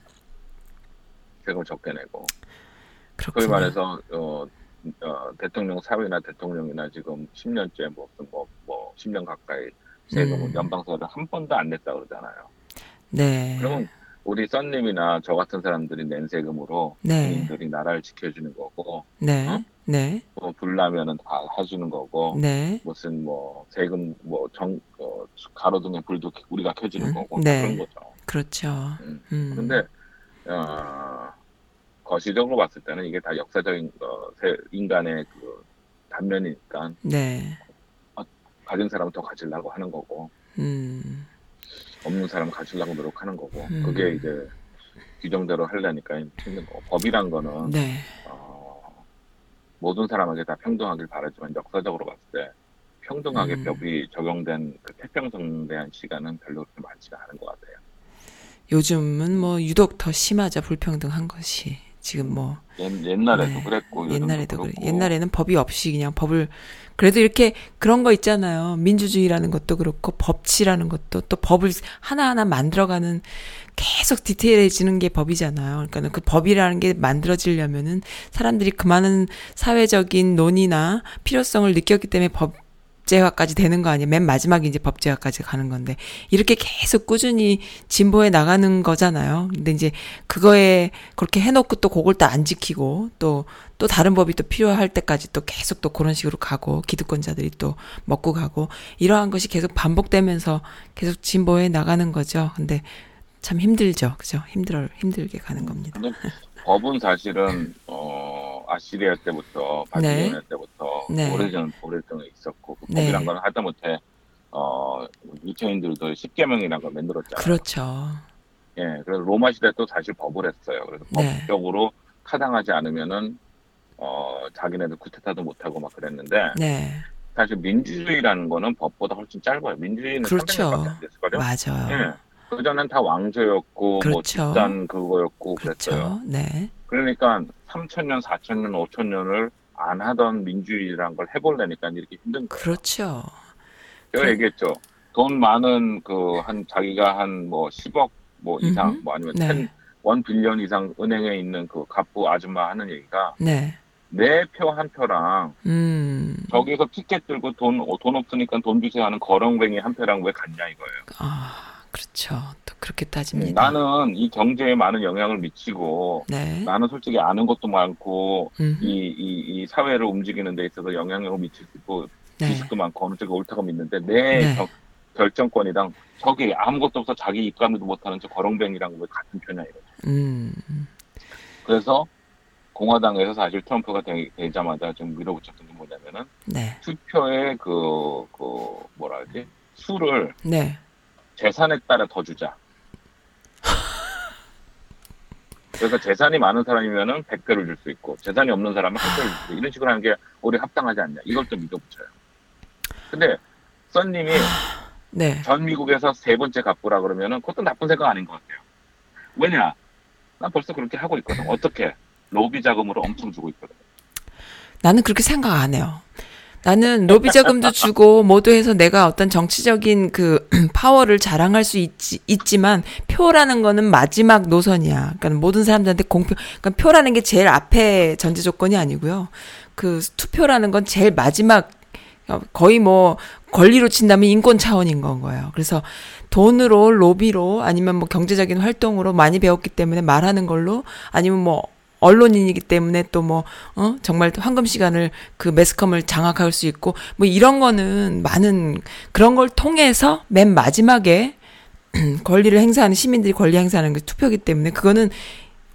세금을 적게 내고. 소위 그렇군요. 말해서 어, 어, 대통령 사위나 대통령이나 지금 10년째 뭐, 뭐, 뭐 10년 가까이 세금을 음. 연방세를 한 번도 안 냈다 그러잖아요. 네. 그러면 우리 썬님이나 저 같은 사람들이 낸 세금으로 네. 국민들이 나라를 지켜주는 거고 네. 어? 네. 뭐 불나면은 다 해주는 거고 네. 무슨 뭐 세금 뭐정 어, 가로등에 불도 우리가 켜주는 음, 거고 네. 그런 거죠. 그렇죠. 음. 음. 근데 어, 거시적으로 봤을 때는 이게 다 역사적인 어, 세- 인간의 그 단면이니까 네. 가진 사람은 더 가지려고 하는 거고 음. 없는 사람은 가지려고 노력하는 거고 음. 그게 이제 규정대로 하려니까 힘든 거고 법이란 거는 네. 어, 모든 사람에게 다 평등하길 바라지만 역사적으로 봤을 때 평등하게 음. 법이 적용된 그 태평성에 대한 시간은 별로 그렇게 많지가 않은 것 같아요. 요즘은 뭐 유독 더 심하죠. 불평등한 것이. 지금 뭐 옛, 옛날에도 네. 그랬고 옛날에도 그래. 옛날에는 법이 없이 그냥 법을 그래도 이렇게 그런 거 있잖아요. 민주주의라는 것도 그렇고 법치라는 것도 또 법을 하나하나 만들어가는 계속 디테일해지는 게 법이잖아요. 그러니까 그 법이라는 게 만들어지려면은 사람들이 그 많은 사회적인 논의나 필요성을 느꼈기 때문에 법 법제화까지 되는 거 아니에요. 맨 마지막에 이제 법제화까지 가는 건데 이렇게 계속 꾸준히 진보해 나가는 거잖아요. 근데 이제 그거에 그렇게 해놓고 또 그걸 또 안 지키고 또또 다른 법이 또 필요할 때까지 또 계속 또 그런 식으로 가고 기득권자들이 또 먹고 가고 이러한 것이 계속 반복되면서 계속 진보해 나가는 거죠. 근데 참 힘들죠. 그죠? 힘들어 힘들게 가는 겁니다. 법은 사실은 어 아시리아 때부터 네. 바빌로니아 때부터 네. 오래전 오래전에 있었고 그 네. 법이란 건 하다못해 어 유태인들도 십계명이라는 걸 만들었잖아요. 그렇죠. 예, 그래서 로마 시대 도 사실 법을 했어요. 그래서 네. 법적으로 타당하지 않으면은 어 자기네들 쿠데타도 못하고 막 그랬는데 네. 사실 민주주의라는 거는 법보다 훨씬 짧아요. 민주주의는 그렇죠. 300년밖에 안 됐을걸요. 맞아요. 예. 그 전엔 다 왕조였고 뭐 그렇죠. 집단 그거였고 그랬어요. 그렇죠. 네. 그러니까 3천년, 4천년, 5천년을 안 하던 민주주의란 걸 해보려니까 이렇게 힘든 거예요. 그렇죠. 제가 그- 얘기했죠. 돈 많은 그 한 자기가 한 뭐 10억 뭐 이상 음흠. 뭐 아니면 네. 10, 1 빌리언 이상 은행에 있는 그 갑부 아줌마 하는 얘기가 네. 내표한 표랑 음. 저기서 티켓 들고 돈, 어, 돈 없으니까 돈 주세요 하는 거렁뱅이 한 표랑 왜 같냐 이거예요. 아, 그렇죠. 또 그렇게 음, 따집니다. 나는 이 경제에 많은 영향을 미치고 네. 나는 솔직히 아는 것도 많고 음. 이, 이, 이 사회를 움직이는 데 있어서 영향력을 미칠 수 있고 네. 지식도 많고 어느 쪽이 옳다고 믿는데 내 네. 겨- 결정권이랑 저기 아무것도 없어 자기 입감도 못하는 저 거렁뱅이랑 왜 같은 표냐 이거죠. 음. 그래서 공화당에서 사실 트럼프가 되, 되자마자 좀 밀어붙였던 게 뭐냐면은 네. 투표의 그, 그 뭐라 하지 수를 네. 재산에 따라 더 주자. 그래서 재산이 많은 사람이면은 100배를 줄 수 있고 재산이 없는 사람은 한 배를 줄 수 있고 이런 식으로 하는 게 우리 합당하지 않냐. 이걸 좀 밀어붙여요. 근데 썬님이 네. 전 미국에서 세 번째 갑부라 그러면은 그것도 나쁜 생각 아닌 것 같아요. 왜냐? 난 벌써 그렇게 하고 있거든. 어떻게? 로비 자금으로 엄청 주고 있거든. 나는 그렇게 생각 안 해요. 나는 로비 자금도 주고 모두 해서 내가 어떤 정치적인 그 [clears throat] 파워를 자랑할 수 있지, 있지만 표라는 거는 마지막 노선이야. 그러니까 모든 사람들한테 공표, 그러니까 표라는 게 제일 앞에 전제 조건이 아니고요. 그 투표라는 건 제일 마지막 어, 거의 뭐 권리로 친다면 인권 차원인 건 거예요. 그래서 돈으로 로비로 아니면 뭐 경제적인 활동으로 많이 배웠기 때문에 말하는 걸로 아니면 뭐 언론인이기 때문에 또 뭐, 어, 정말 황금 시간을 그 매스컴을 장악할 수 있고, 뭐 이런 거는 많은 그런 걸 통해서 맨 마지막에 [clears throat] 권리를 행사하는 시민들이 권리 행사하는 게 투표기 때문에 그거는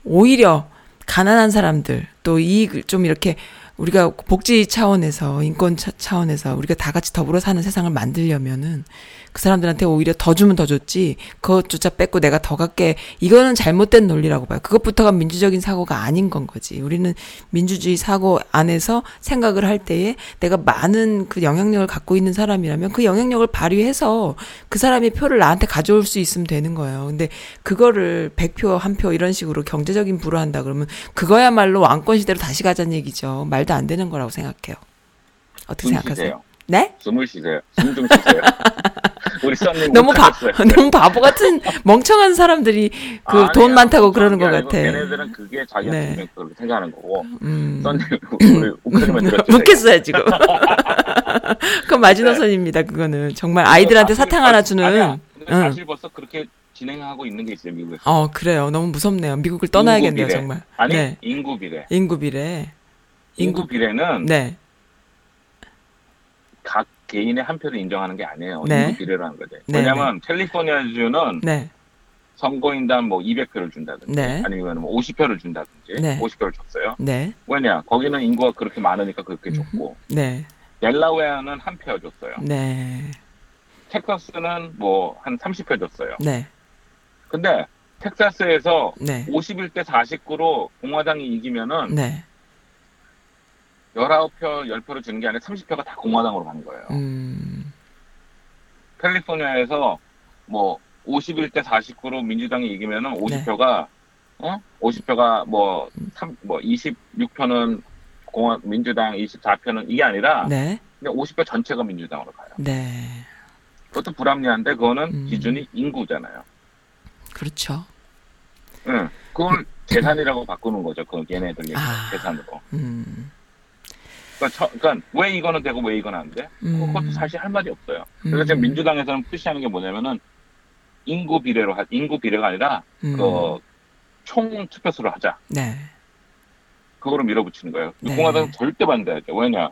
오히려 가난한 사람들 또 이익을 좀 이렇게 우리가 복지 차원에서 인권 차, 차원에서 우리가 다 같이 더불어 사는 세상을 만들려면은 그 사람들한테 오히려 더 주면 더 줬지 그것조차 뺏고 내가 더 갖게 이거는 잘못된 논리라고 봐요. 그것부터가 민주적인 사고가 아닌 건 거지. 우리는 민주주의 사고 안에서 생각을 할 때에 내가 많은 그 영향력을 갖고 있는 사람이라면 그 영향력을 발휘해서 그 사람의 표를 나한테 가져올 수 있으면 되는 거예요. 근데 그거를 100표, 한 표 이런 식으로 경제적인 부로 한다 그러면 그거야말로 왕권 시대로 다시 가자는 얘기죠. 말도 안 되는 거라고 생각해요. 어떻게 숨 생각하세요? 쉬세요. 네? 숨을 쉬세요. 숨 좀 쉬세요. [laughs] [laughs] 우리 썬님 너무 바. [laughs] 너무 바보 같은 멍청한 사람들이 그 아니야, 돈 많다고 그러는 게것 같아. 걔네들은 그게 자기한테 네. 네. 그렇게 생각하는 거고. 음. 썬님 [laughs] 우리 들었죠. 묻겠어요, 지금. 그건 마지노선입니다, 그거는. 정말 아이들한테 사실 사탕 하나 벌- 주는. 아니야. 응. 사실 벌써 그렇게 진행하고 있는 게 있어요 미국에서. 어, 그래요. 너무 무섭네요. 미국을 떠나야겠네요, 비례. 정말. 아니 네. 인구 비례. 인구 비례. 인구 비례는 네. 각 개인의 한 표를 인정하는 게 아니에요. 네. 인구 비례라는 거죠. 네, 왜냐하면 캘리포니아주는 네. 선거인단 뭐 200표를 준다든지 네. 아니면 뭐 50표를 준다든지 네. 50표를 줬어요. 네. 왜냐? 거기는 인구가 그렇게 많으니까 그렇게 음. 줬고 네. 델라웨어는 한 표 줬어요. 네. 텍사스는 뭐 한 30표 줬어요. 네. 근데 텍사스에서 네. 51대 49로 공화당이 이기면은 네. 19표, 10표를 주는 게 아니라 30표가 다 공화당으로 가는 거예요. 음. 캘리포니아에서 뭐 51대 49로 민주당이 이기면은 네. 50표가 어? 50표가 뭐, 3, 뭐 26표는 공화, 민주당, 24표는 이게 아니라 네. 그냥 50표 전체가 민주당으로 가요. 네. 그것도 불합리한데 그거는 음. 기준이 인구잖아요. 그렇죠. 응. 그걸 [clears throat] 재산이라고 바꾸는 거죠. 그 얘네들 아. 재산으로. 음. 그러니까, 저- 그러니까 왜 이거는 되고 왜 이건 안 돼? 음. 그것도 사실 할 말이 없어요. 그래서 음. 지금 민주당에서는 푸시하는 게 뭐냐면은 인구 비례로 하, 인구 비례가 아니라 음. 그총 투표수를 하자. 네. 그거로 밀어붙이는 거예요. 네. 공화당은 절대 반대하죠. 왜냐?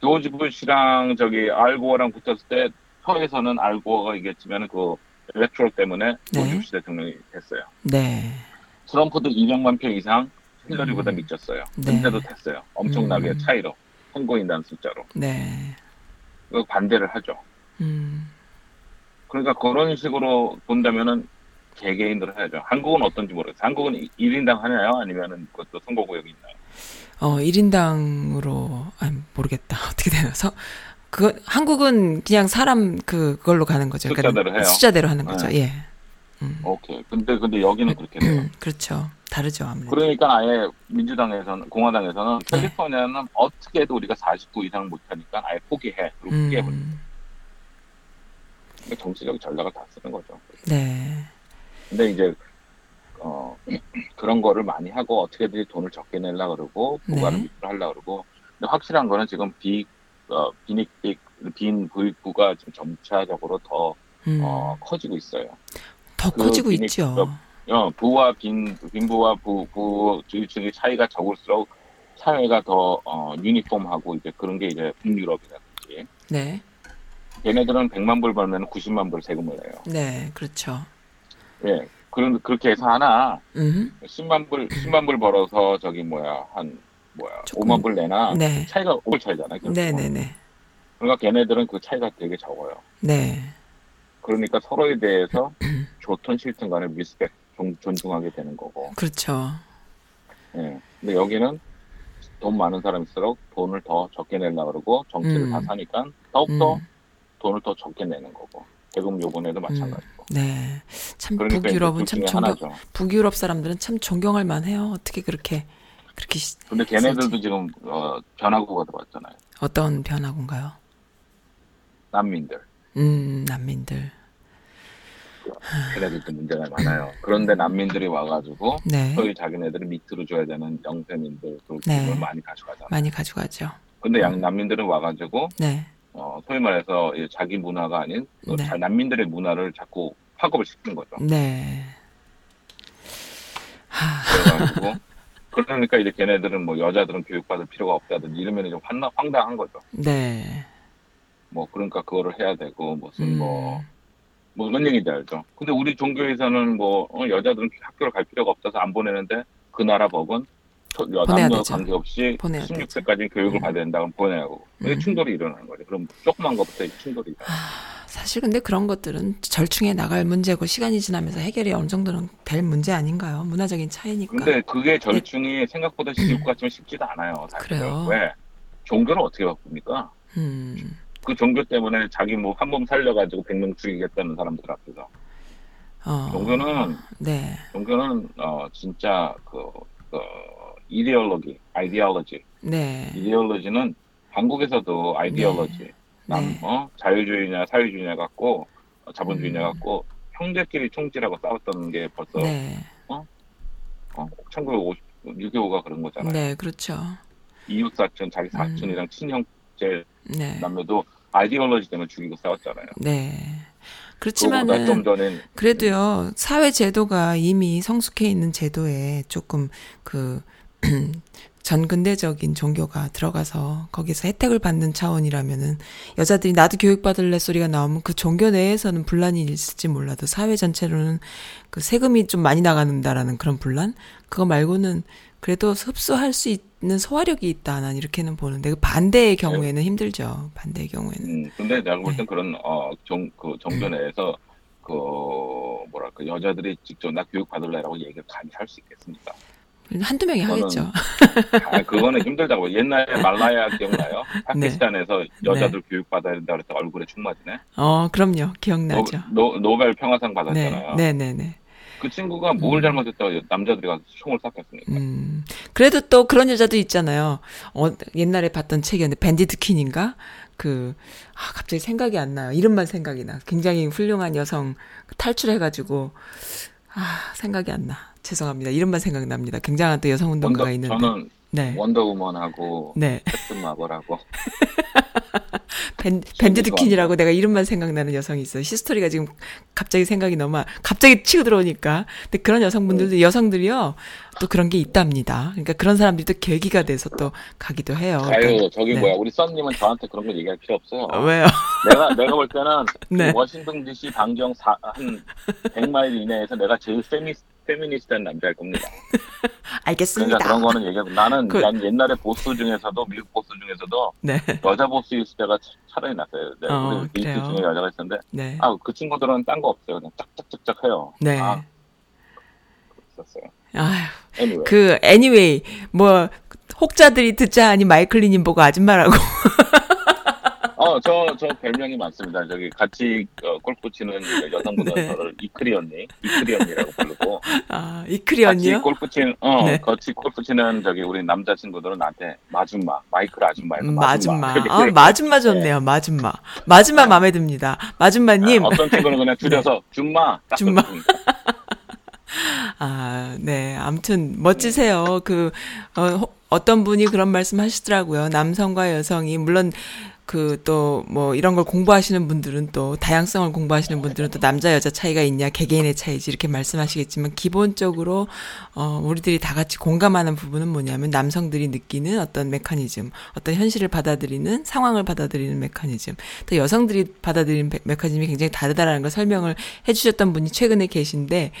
조지 부시랑 저기 알고어랑 붙었을 때 서에서는 알고어가 이겼지만 그 엘렉트로 때문에 네. 조지 부시 대통령이 됐어요. 네. 트럼프도 200만 표 이상 힐러리보다 음. 미쳤어요. 네. 근데도 됐어요. 엄청나게 음. 차이로 선거인단 숫자로. 네. 그 반대를 하죠. 음. 그러니까 그런 식으로 본다면은 개개인으로 해야죠. 한국은 어떤지 모르겠어요. 한국은 1인당 하나요? 아니면은 그것도 선거구역이 있나요? 어, 1인당으로, 아니, 모르겠다. [laughs] 어떻게 되나 서? 그거, 한국은 그냥 사람 그, 그걸로 가는 거죠. 숫자대로 해요. 숫자대로 하는 거죠. 네. 예. 음. 오케이. 근데 근데 여기는 그렇게 돼요. 음, 그렇죠. 다르죠, 아무래도. 그러니까 아예 민주당에서는 공화당에서는 네. 캘리포니아는 어떻게 해도 우리가 49 이상 못하니까 아예 포기해. 그리고. 음, 정치적 전략을 다 쓰는 거죠. 네. 근데 이제 어 [clears throat] 그런 거를 많이 하고 어떻게든 돈을 적게 내려 그러고 부가를 네. 하려 그러고 근데 확실한 거는 지금 비 어, 빈익빈 빈 부익부가 지금 점차적으로 더 음, 어, 커지고 있어요. 더그 커지고 비닉- 있죠. 어, 부와 빈 빈부와 부, 부 주유층의 차이가 적을수록 사회가 더 어, 유니폼하고 이제 그런 게 이제 북유럽이라든지 네. 얘네들은 100만 불 벌면 90만 불 세금을 내요. 네, 그렇죠. 예. 그런 그렇게 해서 하나 음, 10만 불 10만 불 벌어서 저기 뭐야 한 뭐야 조금- 5만 불 내나 네. 차이가 5불 차이잖아요. 결국은. 네, 네, 네. 그러니까 걔네들은 그 차이가 되게 적어요. 네. 그러니까 서로에 대해서 좋든 싫든 간에 respect 존, 존중하게 되는 거고. 그렇죠. 예. 근데 여기는 돈 많은 사람일수록 돈을 더 적게 내려고 그러고 정치를 음. 다 사니까 더욱더 음, 돈을 더 적게 내는 거고. 세금 요번에도 마찬가지고. 네. 참 그러니까 북유럽은 둘참 존경, 하나죠. 북유럽 사람들은 참 존경할 만해요. 어떻게 그렇게 그렇게 시- 근데 걔네들도 있을지. 지금 어, 변화구가 들어왔잖아요. 어떤 변화군가요? 난민들. 음, 난민들. 걔네들도 문제가 많아요. 그런데 난민들이 와가지고 네. 소위 자기네들이 밑으로 줘야 되는 영세민들 그 네. 많이 가져가잖아요. 많이 가져가죠. 근데 양 난민들은 와가지고 네. 어, 소위 말해서 이 자기 문화가 아닌 그 네. 자- 난민들의 문화를 자꾸 파급을 시키는 거죠. 네. 하, 그래가지고 [laughs] 그러니까 이제 걔네들은 뭐 여자들은 교육받을 필요가 없다든지 이러면 좀 황당, 황당한 거죠. 네. 뭐 그러니까 그거를 해야 되고 무슨 음, 뭐뭐 그런 얘기인지 알죠. 근데 우리 종교에서는 뭐 어, 여자들은 학교를 갈 필요가 없어서 안 보내는데 그 나라 법은 남녀. 관계없이 보내야 16세까지 교육을 음. 받아야 된다고 보내고 이게 음. 충돌이 일어나는 거죠. 그럼 조그만 것부터 충돌이 일어나요. 사실 근데 그런 것들은 절충해 나갈 문제고 시간이 지나면서 해결이 어느 정도는 될 문제 아닌가요? 문화적인 차이니까. 근데 그게 절충이 생각보다 쉬울 것 같지만 쉽지도 않아요. 사실. 네. 그래요? 왜? 종교를 어떻게 바꿉니까? 음, 그 종교 때문에 자기 뭐 한 몸 살려가지고 100명 죽이겠다는 사람들 앞에서. 어, 종교는, 네, 종교는, 어, 진짜 그, 그, 이데올로기, 아이디올로지. 네, 이데올로지는 한국에서도 아이디올로지. 남, 네. 어? 자유주의냐, 사회주의냐 갖고, 어, 자본주의냐 음. 갖고, 형제끼리 총질하고 싸웠던 게 벌써, 네, 어, 1950, 6.25가 그런 거잖아요. 네, 그렇죠. 이웃 사촌, 자기 사촌이랑 친형제 네, 남녀도 아이디올로지 때문에 죽이고 싸웠잖아요. 네. 그렇지만은 전에 그래도요 사회 제도가 이미 성숙해 있는 제도에 조금 그 [clears throat] 전근대적인 종교가 들어가서 거기서 혜택을 받는 차원이라면은 여자들이 나도 교육받을래 소리가 나오면 그 종교 내에서는 분란이 있을지 몰라도 사회 전체로는 그 세금이 좀 많이 나간다라는 그런 분란 그거 말고는 그래도 흡수할 수 있는 소화력이 있다 난 이렇게는 보는데 그 반대의 경우에는 힘들죠 반대의 경우에는 음, 근데 내가 볼 네. 땐 그런 어종그 종교 내에서 그 뭐랄까 여자들이 직접 나 교육 받을래라고 얘기를 감히 할 수 있겠습니까? 한두 명이 그거는- 하겠죠 아, 그거는 힘들다고. 옛날에 말랄라 기억나요? [laughs] 파키스탄에서 여자들 교육 받아야 된다 그래서 얼굴에 총 맞은 애. 어 그럼요 노, 기억나죠 노, 노벨 평화상 네, 받았잖아요. 네, 네, 네. 그 친구가 뭘 잘못했다고 남자들이 가서 총을 쐈겠습니까? 음. 그래도 또 그런 여자도 있잖아요. 어, 옛날에 봤던 책이었는데 Bandit Queen인가? 그, 아, 갑자기 생각이 안 나요. 이름만 생각이 나. 굉장히 훌륭한 여성 탈출해가지고, 아, 생각이 안 나. 죄송합니다. 이름만 생각납니다. 굉장한 또 여성 운동가가 있는데. 저는 네. 원더우먼하고 네. 캡틴 마블하고 [laughs] 밴, Bandit 좋아합니다. Queen이라고 내가 이름만 생각나는 여성이 있어요. history가 지금 갑자기 생각이 너무, 안- 갑자기 치고 들어오니까. 근데 그런 여성분들도, 여성들이요, 또 그런 게 있답니다. 그러니까 그런 사람들이 또 계기가 돼서 또 가기도 해요. 아유 그러니까- 저기 네. 뭐야 우리 썬님은 저한테 그런 거 얘기할 필요 없어요. 어, 왜요? 내가 내가 볼 때는 [laughs] 네. 그 워싱턴 DC 반경 사, 한 100마일 이내에서 내가 제일 페미 페미니스트한 남자일 겁니다. [laughs] 알겠습니다. 그러니까 그런 거는 얘기하고 나는 그- 난 옛날에 보스 중에서도 미국 보스 중에서도 네. 여자 보스 있을 때가 차- 차라리 낫어요. 네, 어, 우리 그래요? 중에 여자가 있었는데 네. 아그 친구들은 딴 거 없어요. 그냥 짝짝짝짝 해요. 네. 아, 있었어요. 아휴, Anyway. 그, anyway, 뭐, 혹자들이 듣자 하니 마이클리님 보고 아줌마라고. [laughs] 어, 저, 저 별명이 많습니다. 저기 같이 어, 골프 치는 여성분은 네. 저를 이크리 언니, 이크리 언니라고 부르고 아, 이크리 같이 언니요? 골프 치는, 어, 네. 같이 골프 치는 저기 우리 남자친구들은 나한테 마줌마, 마이클 아줌마, 음, 마줌마. 마줌마. 아, 마줌마 좋네요, 마줌마. 마줌마 마음에 듭니다. 마줌마님. 아, 어떤 친구는 그냥 줄여서 줌마, 딱 줌마. [laughs] 아, 네. 아무튼 멋지세요. 그 어, 어떤 분이 그런 말씀 하시더라고요. 남성과 여성이 물론 그 또 뭐 이런 걸 공부하시는 분들은 또 다양성을 공부하시는 분들은 또 남자 여자 차이가 있냐 개개인의 차이지 이렇게 말씀하시겠지만 기본적으로 어 우리들이 다 같이 공감하는 부분은 뭐냐면 남성들이 느끼는 어떤 메커니즘, 어떤 현실을 받아들이는 상황을 받아들이는 메커니즘, 또 여성들이 받아들이는 메- 메커니즘이 굉장히 다르다라는 걸 설명을 해주셨던 분이 최근에 계신데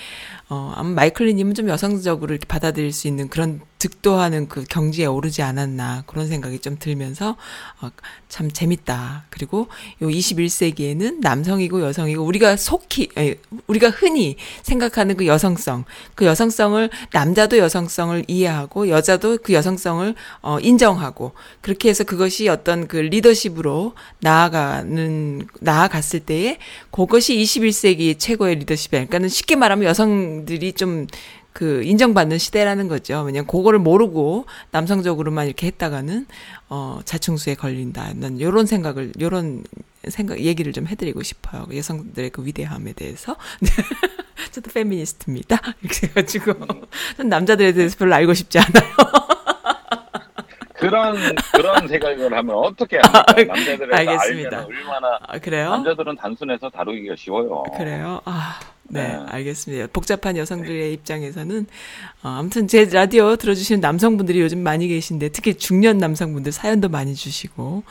어, 아마 마이클리님은 좀 여성적으로 이렇게 받아들일 수 있는 그런 득도하는 그 경지에 오르지 않았나 그런 생각이 좀 들면서 어, 참 재밌다. 그리고 요 21세기에는 남성이고 여성이고 우리가 속히 아니, 우리가 흔히 생각하는 그 여성성, 그 여성성을 남자도 여성성을 이해하고 여자도 그 여성성을 어, 인정하고 그렇게 해서 그것이 어떤 그 리더십으로 나아가는 나아갔을 때에 그것이 21세기 최고의 리더십이야. 그러니까는 쉽게 말하면 여성 들이 좀 그 인정받는 시대라는 거죠. 왜냐면 그거를 모르고 남성적으로만 이렇게 했다가는 어 자충수에 걸린다. 난 요런 생각을 요런 생각 얘기를 좀 해드리고 싶어요. 여성들의 그 위대함에 대해서. 네. [laughs] 저도 페미니스트입니다. [laughs] 이렇게 해가지고 전 남자들에 대해서 별로 알고 싶지 않아요. [laughs] 그런, 그런 생각을 하면 어떻게 합니까? 남자들을 알겠습니다. 알면 얼마나, 아, 그래요? 남자들은 단순해서 다루기가 쉬워요. 그래요? 아, 네, 네. 알겠습니다. 복잡한 여성들의 입장에서는, 어, 아무튼 제 라디오 들어주시는 남성분들이 요즘 많이 계신데, 특히 중년 남성분들 사연도 많이 주시고,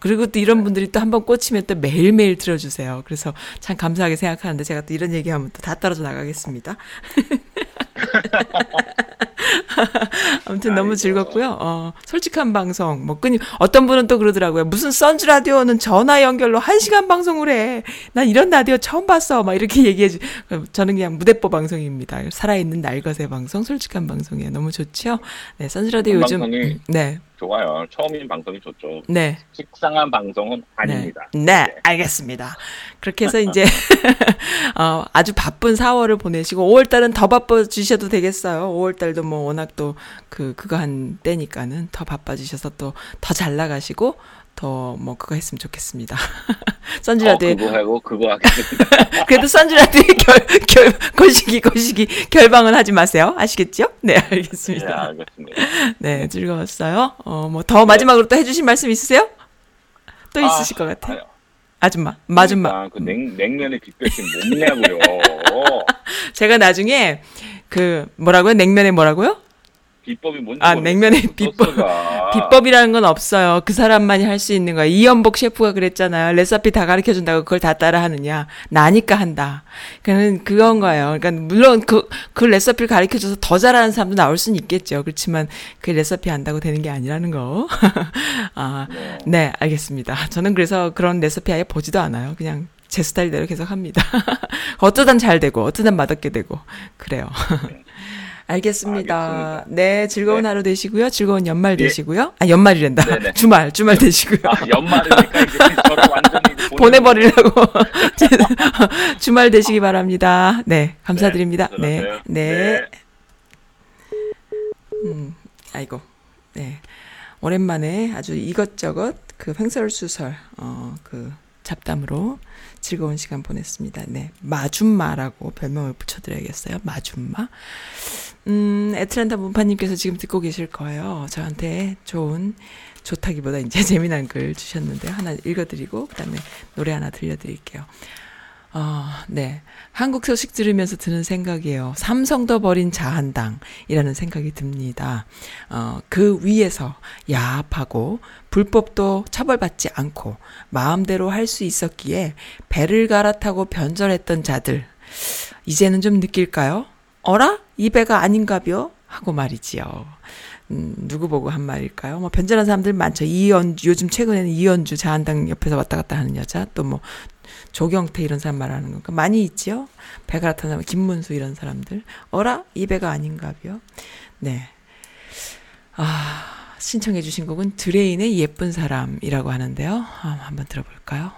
그리고 또 이런 분들이 또 한번 꽂히면 또 매일매일 들어주세요. 그래서 참 감사하게 생각하는데, 제가 또 이런 얘기하면 또 다 떨어져 나가겠습니다. [laughs] [laughs] 아무튼 너무 아이고. 즐겁고요. 어, 솔직한 방송. 뭐 끊임 어떤 분은 또 그러더라고요. 무슨 선즈 라디오는 전화 연결로 1시간 방송을 해. 난 이런 라디오 처음 봤어. 막 이렇게 얘기해 주. 저는 그냥 무대뽀 방송입니다. 살아있는 날것의 방송, 솔직한 방송이에요. 너무 좋죠? 네, 선즈 라디오 요즘 방송이 네. 좋아요. 처음인 방송이 좋죠. 네. 식상한 방송은 아닙니다. 네, 네, 알겠습니다. 그렇게 해서 이제 [laughs] 어, 아주 바쁜 4월을 보내시고 5월 달은 더 바빠지셔도 되겠어요. 5월 달도 뭐 워낙 또 그 그거 한 때니까는 더 바빠지셔서 또 더 잘 나가시고 더 뭐 그거 했으면 좋겠습니다. [laughs] 어, 선즈라드의 그거 하고 그거 하겠습니다. [laughs] 그래도 선즈라드의 결, 결 거시기 거시기 결방은 하지 마세요. 아시겠죠? 네, 네, 알겠습니다. 알겠습니다. 네, 즐거웠어요. 어, 뭐 더 마지막으로 또 해주실 말씀 있으세요? 또 있으실 것 같아요. 아줌마, 마줌마. 그러니까 그 냉, 냉면의 빅배신 뭐냐고요. 제가 나중에 그 뭐라고요? 냉면에 뭐라고요? 비법이 뭔지 아. 냉면의 [laughs] 비법. 소스가. 비법이라는 건 없어요. 그 사람만이 할 수 있는 거야. 이연복 셰프가 그랬잖아요. 레시피 다 가르쳐 준다고 그걸 다 따라 하느냐. 나니까 한다. 그는 그건 거예요. 그러니까 물론 그, 그 레시피를 가르쳐 줘서 더 잘하는 사람도 나올 수는 있겠죠. 그렇지만 그 레시피 안다고 되는 게 아니라는 거. [laughs] 아, 네. 네, 알겠습니다. 저는 그래서 그런 레시피 아예 보지도 않아요. 그냥 제 스타일대로 계속 합니다. [laughs] 어쩌단 잘 되고, 어쩌단 맛없게 되고, 그래요. 알겠습니다. 알겠습니다. 네, 즐거운 네. 하루 되시고요. 즐거운 연말 예. 되시고요. 아, 연말이란다. 네네. [laughs] 주말, 주말 되시고요. 아, 연말이니까 이제 저를 완전히 [laughs] 보내버리려고. [laughs] 주말 되시기 바랍니다. 네, 감사드립니다. 네, 들어가세요. 네. 음, 아이고. 네. 오랜만에 아주 이것저것 그 횡설수설, 어, 그 잡담으로 즐거운 시간 보냈습니다. 네. 마줌마라고 별명을 붙여드려야겠어요. 마줌마. 음, 애틀란타 문파님께서 지금 듣고 계실 거예요. 저한테 좋은, 좋다기보다 이제 [laughs] 재미난 글 주셨는데 하나 읽어드리고, 그 다음에 노래 하나 들려드릴게요. 어, 네. 한국 소식 들으면서 드는 생각이에요. 삼성도 버린 자한당이라는 생각이 듭니다. 어, 그 위에서 야합하고 불법도 처벌받지 않고 마음대로 할 수 있었기에 배를 갈아타고 변절했던 자들. 이제는 좀 느낄까요? 어라? 이 배가 아닌가벼? 하고 말이지요. 음, 누구 보고 한 말일까요? 뭐 변절한 사람들 많죠. 이연주 요즘 최근에는 이연주 자한당 옆에서 왔다 갔다 하는 여자 또 뭐 조경태 이런 사람 말하는 건가 많이 있지요. 배가 나타나면 김문수 이런 사람들 어라 이 배가 아닌가벼. 네. 아 신청해 주신 곡은 드레인의 예쁜 사람이라고 하는데요. 아, 한번 들어볼까요?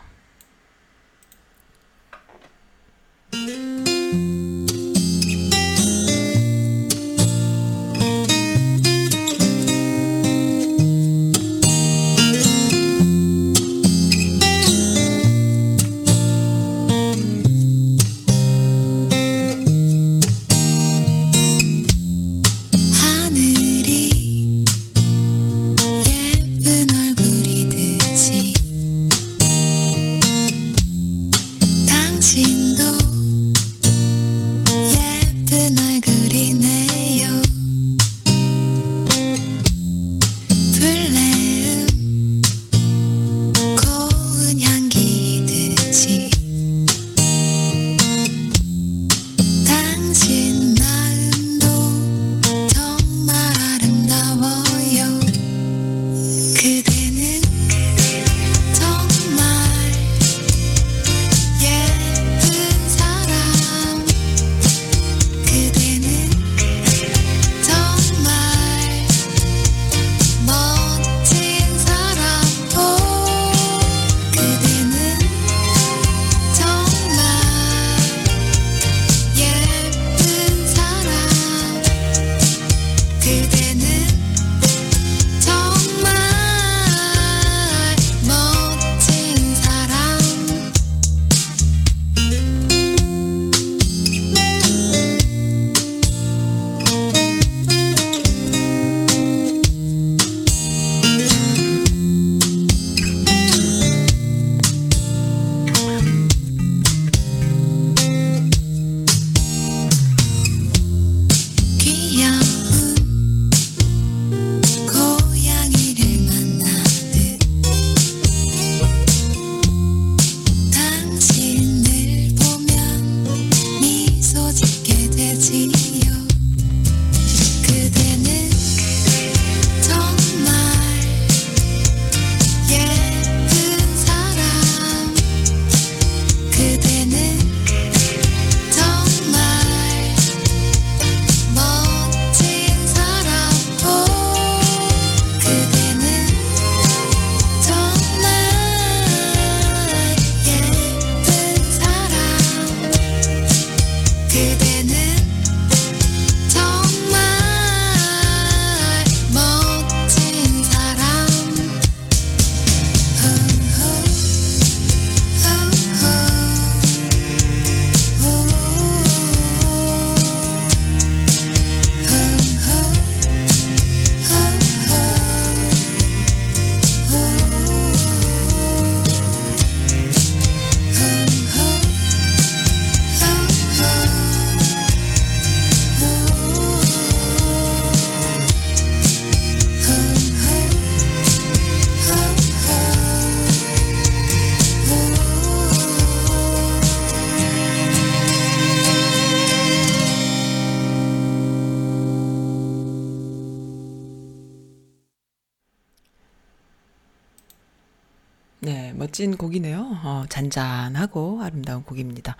곡입니다.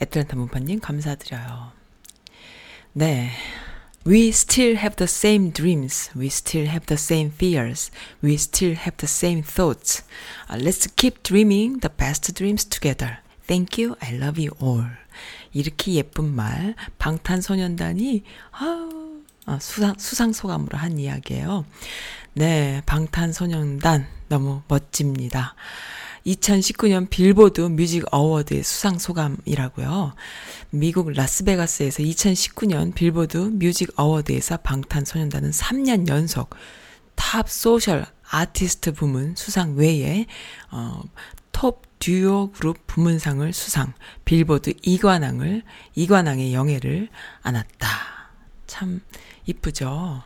애틀란타 문파님 감사드려요. 네. We still have the same dreams. We still have the same fears. We still have the same thoughts. Uh, let's keep dreaming the best dreams together. Thank you. I love you all. 이렇게 예쁜 말 방탄소년단이 아, 아, 수상 수상 소감으로 한 이야기예요. 네, 방탄소년단 너무 멋집니다. 2019년 Billboard Music Award의 수상 소감이라고요. 미국 라스베가스에서 2019년 Billboard Music Award에서 방탄소년단은 3년 연속 Top Social Artist 부문 수상 외에 어, Top Duo Group 부문상을 수상, 빌보드 이관왕을 이관왕의 영예를 안았다. 참 이쁘죠.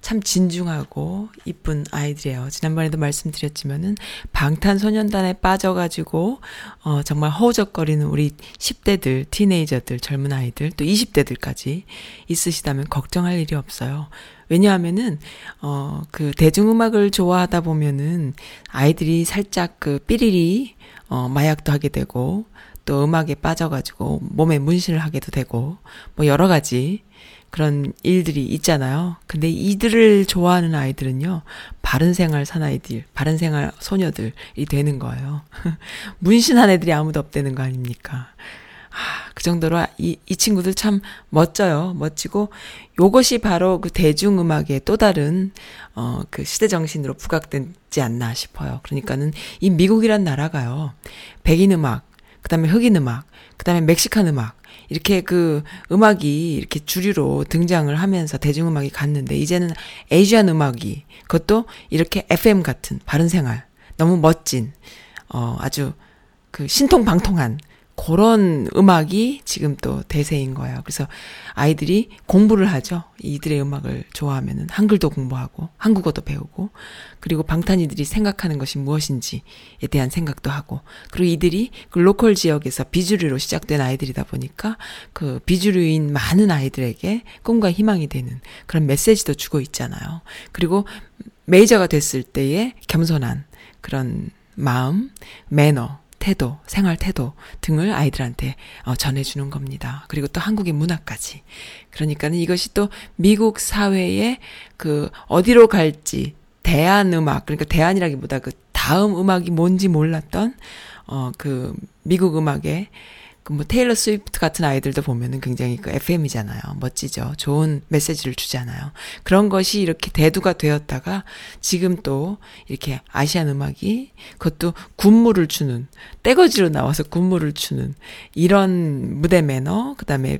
참 진중하고 이쁜 아이들이에요. 지난번에도 말씀드렸지만은 방탄소년단에 빠져가지고 어 정말 허우적거리는 우리 10대들, 티네이저들, 젊은 아이들 또 20대들까지 있으시다면 걱정할 일이 없어요. 왜냐하면은 어 그 대중음악을 좋아하다 보면은 아이들이 살짝 그 삐리리 어 마약도 하게 되고 또 음악에 빠져가지고 몸에 문신을 하게도 되고 뭐 여러 가지 그런 일들이 있잖아요. 근데 이들을 좋아하는 아이들은요, 바른 생활 사나이들, 바른 생활 소녀들이 되는 거예요. [laughs] 문신한 애들이 아무도 없다는 거 아닙니까? 아, 그 정도로 이, 이 친구들 참 멋져요. 멋지고, 요것이 바로 그 대중음악의 또 다른, 어, 그 시대 정신으로 부각되지 않나 싶어요. 그러니까는 이 미국이란 나라가요, 백인 음악, 그 다음에 흑인 음악, 그 다음에 멕시칸 음악, 이렇게 그 음악이 이렇게 주류로 등장을 하면서 대중음악이 갔는데 이제는 에이지안 음악이 그것도 이렇게 FM 같은 바른 생활 너무 멋진 어 아주 그 신통방통한 그런 음악이 지금 또 대세인 거예요. 그래서 아이들이 공부를 하죠. 이들의 음악을 좋아하면은 한글도 공부하고 한국어도 배우고 그리고 방탄이들이 생각하는 것이 무엇인지에 대한 생각도 하고 그리고 이들이 그 로컬 지역에서 비주류로 시작된 아이들이다 보니까 그 비주류인 많은 아이들에게 꿈과 희망이 되는 그런 메시지도 주고 있잖아요. 그리고 메이저가 됐을 때의 겸손한 그런 마음, 매너, 태도, 생활 태도 등을 아이들한테 어, 전해주는 겁니다. 그리고 또 한국의 문화까지. 그러니까는 이것이 또 미국 사회에 그 어디로 갈지 대한 음악, 그러니까 대안이라기보다 그 다음 음악이 뭔지 몰랐던 어 그 미국 음악의 그 뭐 테일러 스위프트 같은 아이들도 보면은 굉장히 그 FM이잖아요. 멋지죠. 좋은 메시지를 주잖아요. 그런 것이 이렇게 대두가 되었다가 지금 또 이렇게 아시안 음악이 그것도 군무를 주는 떼거지로 나와서 군무를 주는 이런 무대 매너 그다음에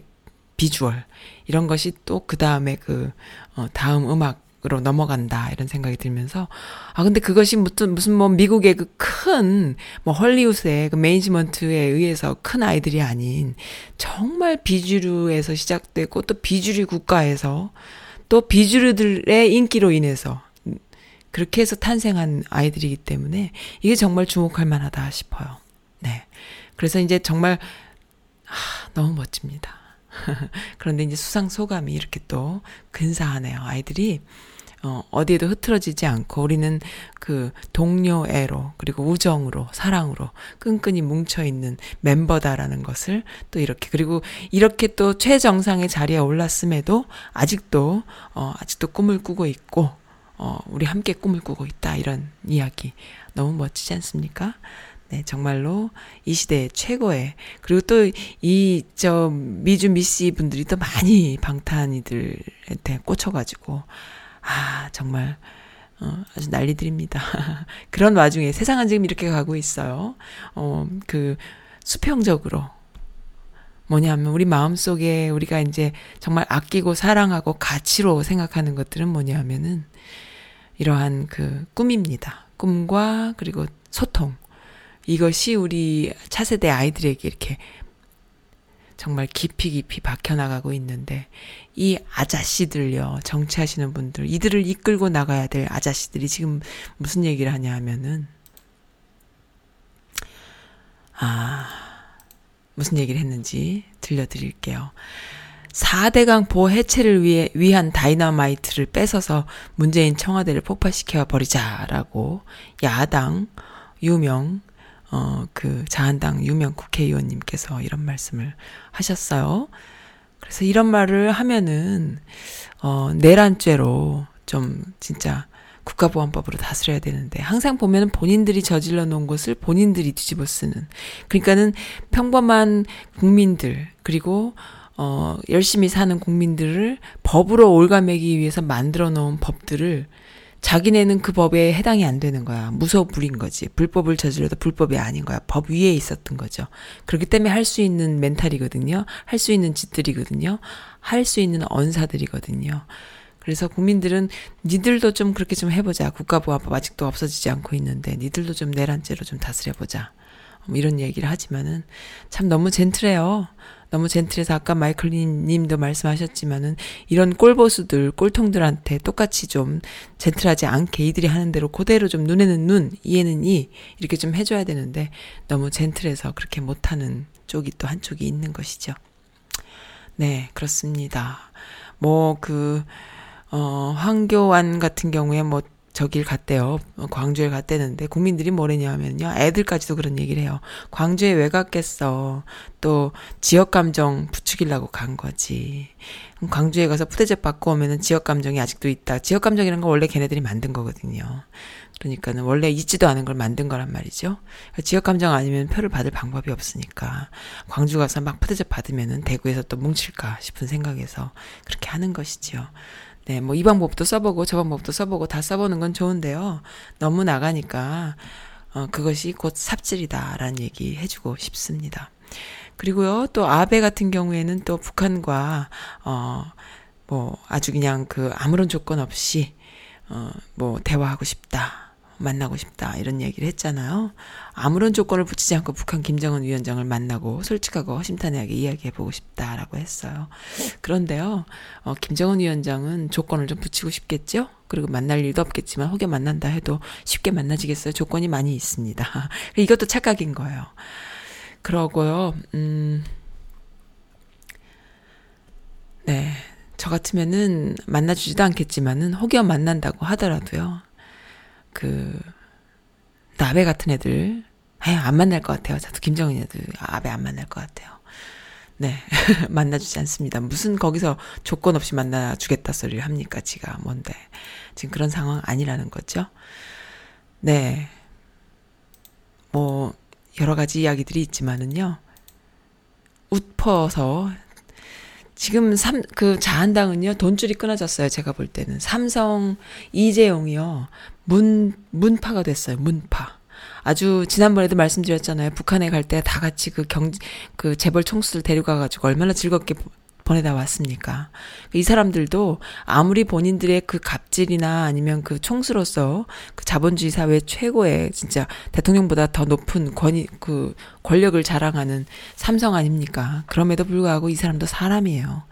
비주얼 이런 것이 또 그다음에 그 어, 다음 음악 으로 넘어간다 이런 생각이 들면서 아 근데 그것이 무슨 무슨 뭐 미국의 그 큰 뭐 헐리우드의 그 매니지먼트에 의해서 큰 아이들이 아닌 정말 비주류에서 시작되고 또 비주류 국가에서 또 비주류들의 인기로 인해서 그렇게 해서 탄생한 아이들이기 때문에 이게 정말 주목할 만하다 싶어요. 네. 그래서 이제 정말 아, 너무 멋집니다. [laughs] 그런데 이제 수상 소감이 이렇게 또 근사하네요. 아이들이 어, 어디에도 흐트러지지 않고 우리는 그 동료애로 그리고 우정으로 사랑으로 끈끈이 뭉쳐 있는 멤버다라는 것을 또 이렇게 그리고 이렇게 또 최정상의 자리에 올랐음에도 아직도 어 아직도 꿈을 꾸고 있고 어 우리 함께 꿈을 꾸고 있다 이런 이야기 너무 멋지지 않습니까? 네, 정말로 이 시대의 최고의 그리고 또 이 저 미주 미씨 분들이 또 많이 방탄이들한테 꽂혀가지고 아 정말 어, 아주 난리들입니다. [laughs] 그런 와중에 세상은 지금 이렇게 가고 있어요. 어, 그 수평적으로 뭐냐면 우리 마음 속에 우리가 이제 정말 아끼고 사랑하고 가치로 생각하는 것들은 뭐냐면은 이러한 그 꿈입니다. 꿈과 그리고 소통. 이것이 우리 차세대 아이들에게 이렇게 정말 깊이 깊이 박혀나가고 있는데 이 아자씨들요 정치하시는 분들 이들을 이끌고 나가야 될 아자씨들이 지금 무슨 얘기를 하냐 하면은 아 무슨 얘기를 했는지 들려드릴게요. 4대강 보호 해체를 위해 위한 다이너마이트를 뺏어서 문재인 청와대를 폭파시켜 버리자라고 야당 유명 어, 그 자한당 유명 국회의원님께서 이런 말씀을 하셨어요. 그래서 이런 말을 하면은 어, 내란죄로 좀 진짜 국가보안법으로 다스려야 되는데 항상 보면은 본인들이 저질러 놓은 것을 본인들이 뒤집어 쓰는 그러니까는 평범한 국민들 그리고 어 열심히 사는 국민들을 법으로 올가매기 위해서 만들어 놓은 법들을 자기네는 그 법에 해당이 안 되는 거야. 무소불 불인 거지. 불법을 저질러도 불법이 아닌 거야. 법 위에 있었던 거죠. 그렇기 때문에 할 수 있는 멘탈이거든요. 할 수 있는 짓들이거든요. 할 수 있는 언사들이거든요. 그래서 국민들은 니들도 좀 그렇게 좀 해보자. 국가보안법 아직도 없어지지 않고 있는데 니들도 좀 내란죄로 좀 다스려보자. 뭐 이런 얘기를 하지만은 참 너무 젠틀해요. 너무 젠틀해서 아까 마이클 님도 말씀하셨지만은 이런 꼴보수들, 꼴통들한테 똑같이 좀 젠틀하지 않게 이들이 하는 대로 그대로 좀 눈에는 눈, 이에는 이 이렇게 좀 해줘야 되는데 너무 젠틀해서 그렇게 못하는 쪽이 또 한쪽이 있는 것이죠. 네, 그렇습니다. 뭐, 그, 어, 황교안 같은 경우에 뭐, 저길 갔대요. 어, 광주에 갔대는데 국민들이 뭐랬냐 하면요. 애들까지도 그런 얘기를 해요. 광주에 왜 갔겠어. 또 지역 감정 부추기려고 간 거지. 광주에 가서 푸대접 받고 오면은 지역 감정이 아직도 있다. 지역 감정이라는 건 원래 걔네들이 만든 거거든요. 그러니까는 원래 있지도 않은 걸 만든 거란 말이죠. 지역 감정 아니면 표를 받을 방법이 없으니까 광주 가서 막 푸대접 받으면은 대구에서 또 뭉칠까 싶은 생각에서 그렇게 하는 것이지요. 네, 뭐 이 방법도 써보고 저 방법도 써보고 다 써보는 건 좋은데요. 너무 나가니까 어, 그것이 곧 삽질이다라는 얘기 해주고 싶습니다. 그리고요, 또 아베 같은 경우에는 또 북한과 어, 뭐 아주 그냥 그 아무런 조건 없이 어, 뭐 대화하고 싶다. 만나고 싶다 이런 얘기를 했잖아요. 아무런 조건을 붙이지 않고 북한 김정은 위원장을 만나고 솔직하고 허심탄회하게 이야기해 보고 싶다라고 했어요. 그런데요, 어, 김정은 위원장은 조건을 좀 붙이고 싶겠죠? 그리고 만날 일도 없겠지만 혹여 만난다 해도 쉽게 만나지겠어요? 조건이 많이 있습니다. [laughs] 이것도 착각인 거예요. 그러고요, 음, 네. 저 같으면은 만나주지도 않겠지만은 혹여 만난다고 하더라도요. 그 나베 같은 애들 에이, 안 만날 것 같아요. 저도 김정은 애들 아베 안 만날 것 같아요. 네 [laughs] 만나주지 않습니다. 무슨 거기서 조건 없이 만나주겠다 소리를 합니까? 지가 뭔데 지금 그런 상황 아니라는 거죠. 네. 뭐 여러 가지 이야기들이 있지만은요. 웃퍼서 지금 삼, 그 자한당은요, 돈줄이 끊어졌어요. 제가 볼 때는. 삼성 이재용이요, 문, 문파가 됐어요. 문파. 아주 지난번에도 말씀드렸잖아요. 북한에 갈 때 다 같이 그 경, 그 재벌 총수들 데려가가지고 얼마나 즐겁게 보내다 왔습니까? 이 사람들도 아무리 본인들의 그 갑질이나 아니면 그 총수로서 그 자본주의 사회 최고의 진짜 대통령보다 더 높은 권위, 그 권력을 자랑하는 삼성 아닙니까? 그럼에도 불구하고 이 사람도 사람이에요.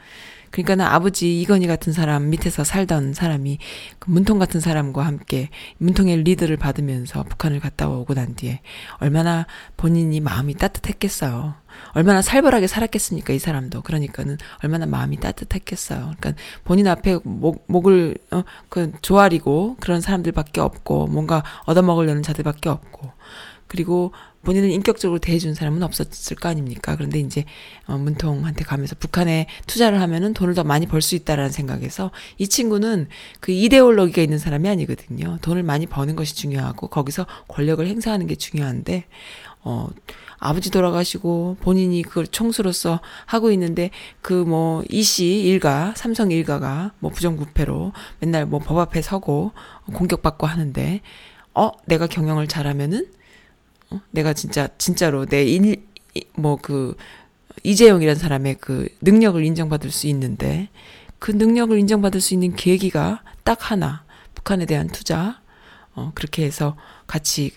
그러니까는 아버지 이건희 같은 사람 밑에서 살던 사람이 그 문통 같은 사람과 함께 문통의 리드를 받으면서 북한을 갔다 오고 난 뒤에 얼마나 본인이 마음이 따뜻했겠어요. 얼마나 살벌하게 살았겠습니까, 이 사람도. 그러니까는 얼마나 마음이 따뜻했겠어요. 그러니까 본인 앞에 목, 목을, 어, 그, 조아리고 그런 사람들밖에 없고, 뭔가 얻어먹으려는 자들밖에 없고, 그리고 본인은 인격적으로 대해준 사람은 없었을 거 아닙니까? 그런데 이제 어, 문통한테 가면서 북한에 투자를 하면은 돈을 더 많이 벌 수 있다라는 생각에서 이 친구는 그 이데올로기가 있는 사람이 아니거든요. 돈을 많이 버는 것이 중요하고 거기서 권력을 행사하는 게 중요한데 어 아버지 돌아가시고 본인이 그걸 총수로서 하고 있는데 그 뭐 이씨 일가 삼성 일가가 뭐 부정부패로 맨날 뭐 법 앞에 서고 공격받고 하는데 어 내가 경영을 잘하면은 어? 내가 진짜 진짜로 내 일 뭐 그 이재용이라는 사람의 그 능력을 인정받을 수 있는데 그 능력을 인정받을 수 있는 계기가 딱 하나 북한에 대한 투자 어 그렇게 해서 같이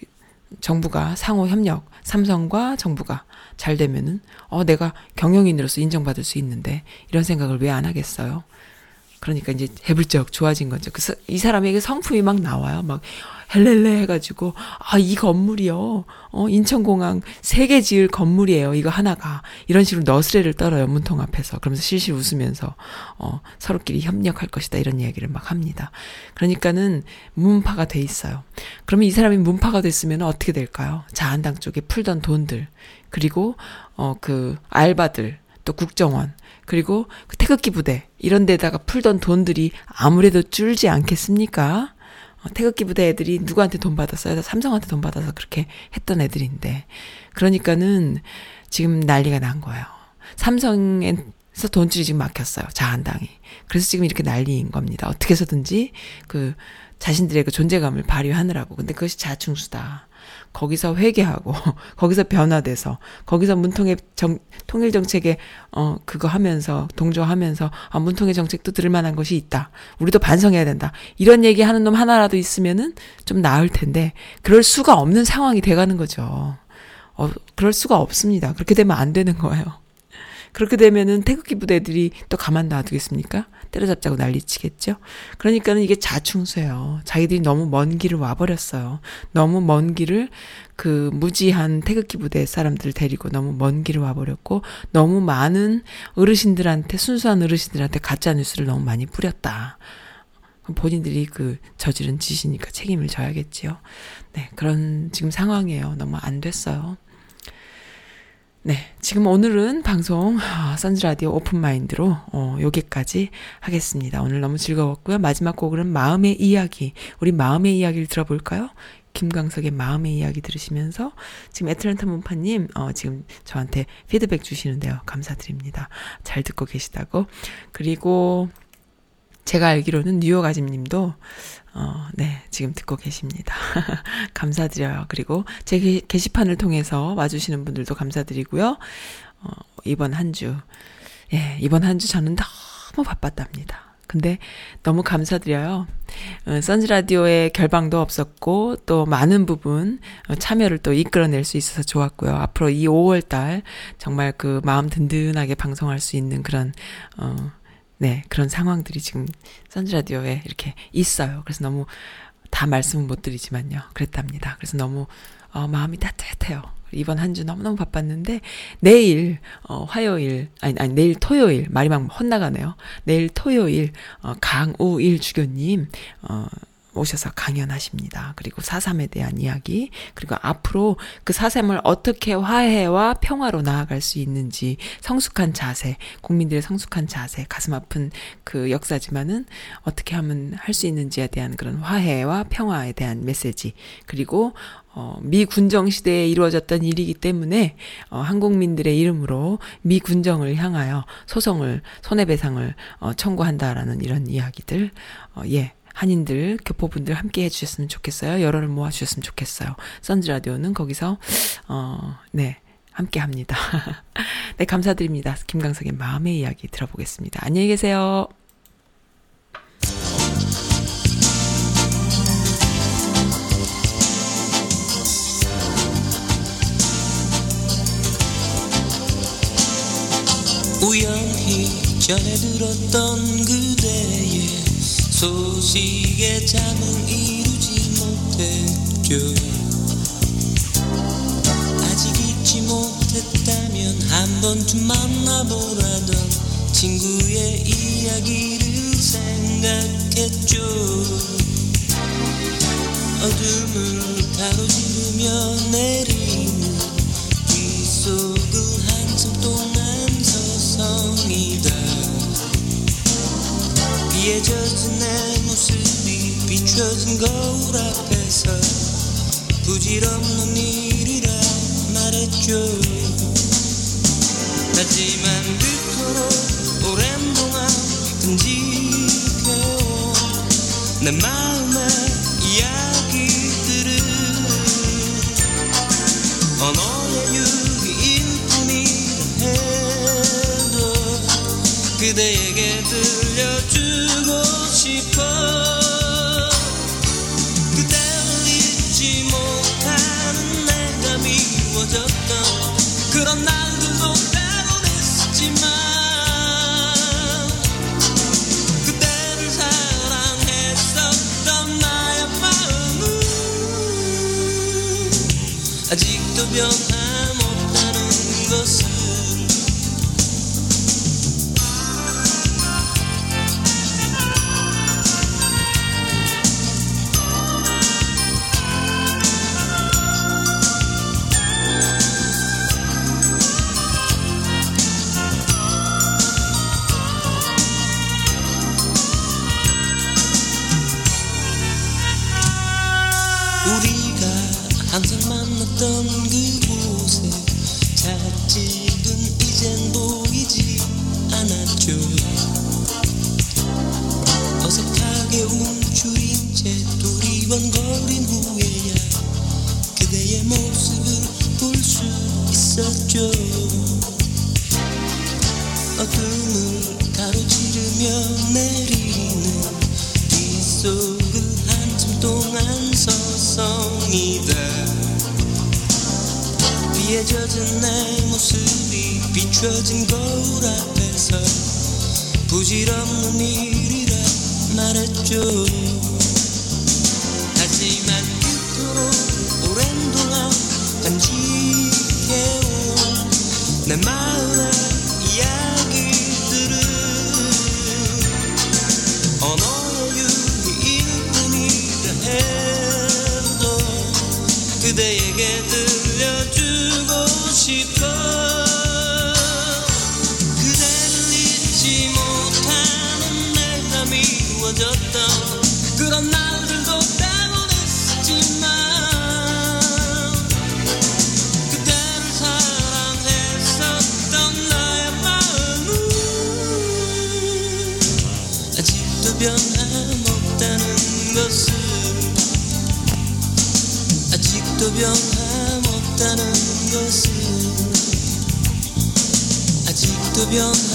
정부가 상호 협력 삼성과 정부가 잘 되면은 어 내가 경영인으로서 인정받을 수 있는데 이런 생각을 왜 안 하겠어요? 그러니까 이제 해불적 좋아진 거죠. 그 이 사람에게 성품이 막 나와요. 막 헬렐레 해가지고 아 이 건물이요. 어 인천공항 세 개 지을 건물이에요. 이거 하나가. 이런 식으로 너스레를 떨어요 문통 앞에서. 그러면서 실실 웃으면서 어 서로끼리 협력할 것이다. 이런 이야기를 막 합니다. 그러니까는 문파가 돼 있어요. 그러면 이 사람이 문파가 됐으면 어떻게 될까요? 자한당 쪽에 풀던 돈들 그리고 어 그 알바들 또 국정원, 그리고 그 태극기 부대, 이런 데다가 풀던 돈들이 아무래도 줄지 않겠습니까? 어, 태극기 부대 애들이 누구한테 돈 받았어요? 삼성한테 돈 받아서 그렇게 했던 애들인데. 그러니까는 지금 난리가 난 거예요. 삼성에서 돈줄이 지금 막혔어요. 자한당이. 그래서 지금 이렇게 난리인 겁니다. 어떻게 해서든지 그 자신들의 그 존재감을 발휘하느라고. 근데 그것이 자충수다. 거기서 회개하고 [laughs] 거기서 변화돼서 거기서 문통의 정, 통일 정책에 어 그거 하면서 동조하면서 아 문통의 정책도 들을 만한 것이 있다. 우리도 반성해야 된다. 이런 얘기 하는 놈 하나라도 있으면은 좀 나을 텐데 그럴 수가 없는 상황이 돼 가는 거죠. 어 그럴 수가 없습니다. 그렇게 되면 안 되는 거예요. 그렇게 되면은 태극기 부대들이 또 가만 놔두겠습니까? 때려잡자고 난리치겠죠? 그러니까는 이게 자충수예요. 자기들이 너무 먼 길을 와버렸어요. 너무 먼 길을 그 무지한 태극기 부대 사람들 데리고 너무 먼 길을 와버렸고, 너무 많은 어르신들한테, 순수한 어르신들한테 가짜 뉴스를 너무 많이 뿌렸다. 본인들이 그 저지른 짓이니까 책임을 져야겠지요. 네, 그런 지금 상황이에요. 너무 안 됐어요. 네. 지금 오늘은 방송, 아, 선즈 라디오 Open Mind로, 어, 여기까지 하겠습니다. 오늘 너무 즐거웠고요. 마지막 곡은 마음의 이야기. 우리 마음의 이야기를 들어볼까요? 김광석의 마음의 이야기 들으시면서 지금 애틀란타 문파님, 어, 지금 저한테 피드백 주시는데요. 감사드립니다. 잘 듣고 계시다고. 그리고 제가 알기로는 뉴욕 아짐님도 어, 네, 지금 듣고 계십니다. [laughs] 감사드려요. 그리고 제 게, 게시판을 통해서 와주시는 분들도 감사드리고요. 어, 이번 한 주, 예, 이번 한 주 저는 너무 바빴답니다. 근데 너무 감사드려요. 어, 선즈라디오의 결방도 없었고, 또 많은 부분 어, 참여를 또 이끌어낼 수 있어서 좋았고요. 앞으로 이 5월달 정말 그 마음 든든하게 방송할 수 있는 그런, 어, 네, 그런 상황들이 지금 선즈라디오에 이렇게 있어요. 그래서 너무 다 말씀은 못 드리지만요. 그랬답니다. 그래서 너무 어, 마음이 따뜻해요. 이번 한 주 너무너무 바빴는데 내일 어 화요일 아니 아니 내일 토요일 말이 막 헛나가네요. 내일 토요일 어 강우일 주교님 어 오셔서 강연하십니다. 그리고 사삼에 대한 이야기, 그리고 앞으로 그 사삼을 어떻게 화해와 평화로 나아갈 수 있는지 성숙한 자세, 국민들의 성숙한 자세, 가슴 아픈 그 역사지만은 어떻게 하면 할 수 있는지에 대한 그런 화해와 평화에 대한 메시지, 그리고 어, 미 군정 시대에 이루어졌던 일이기 때문에 어, 한국민들의 이름으로 미 군정을 향하여 소송을 손해배상을 어, 청구한다라는 이런 이야기들 어, 예 한인들, 교포분들 함께 해주셨으면 좋겠어요. 여론을 모아주셨으면 좋겠어요. 선즈라디오는 거기서, 어, 네. 함께 합니다. [laughs] 네, 감사드립니다. 김강석의 마음의 이야기 들어보겠습니다. 안녕히 계세요. 우연히 전해 들었던 그대의 소식에 잠은 이루지 못했죠. 아직 잊지 못했다면 한 번쯤 만나보라던 친구의 이야기를 생각했죠. 어둠을 가로지르며 내리는 빗속을 한참 동안 서성이다. 비에 비춰진 거울 앞에서 부질없는 일이라 말했죠. 하지만 그토록 오랜 동안 끈질겨온 내 마음 어둠을 가로지르며 내리는 빗속을 한참 동안 서성이다. 비에 젖은 내 모습이 비춰진 거울 앞에서 부질없는 일이라 말했죠. 하지만 그토록 오랜 동안 간직해온 내 마음 together avión.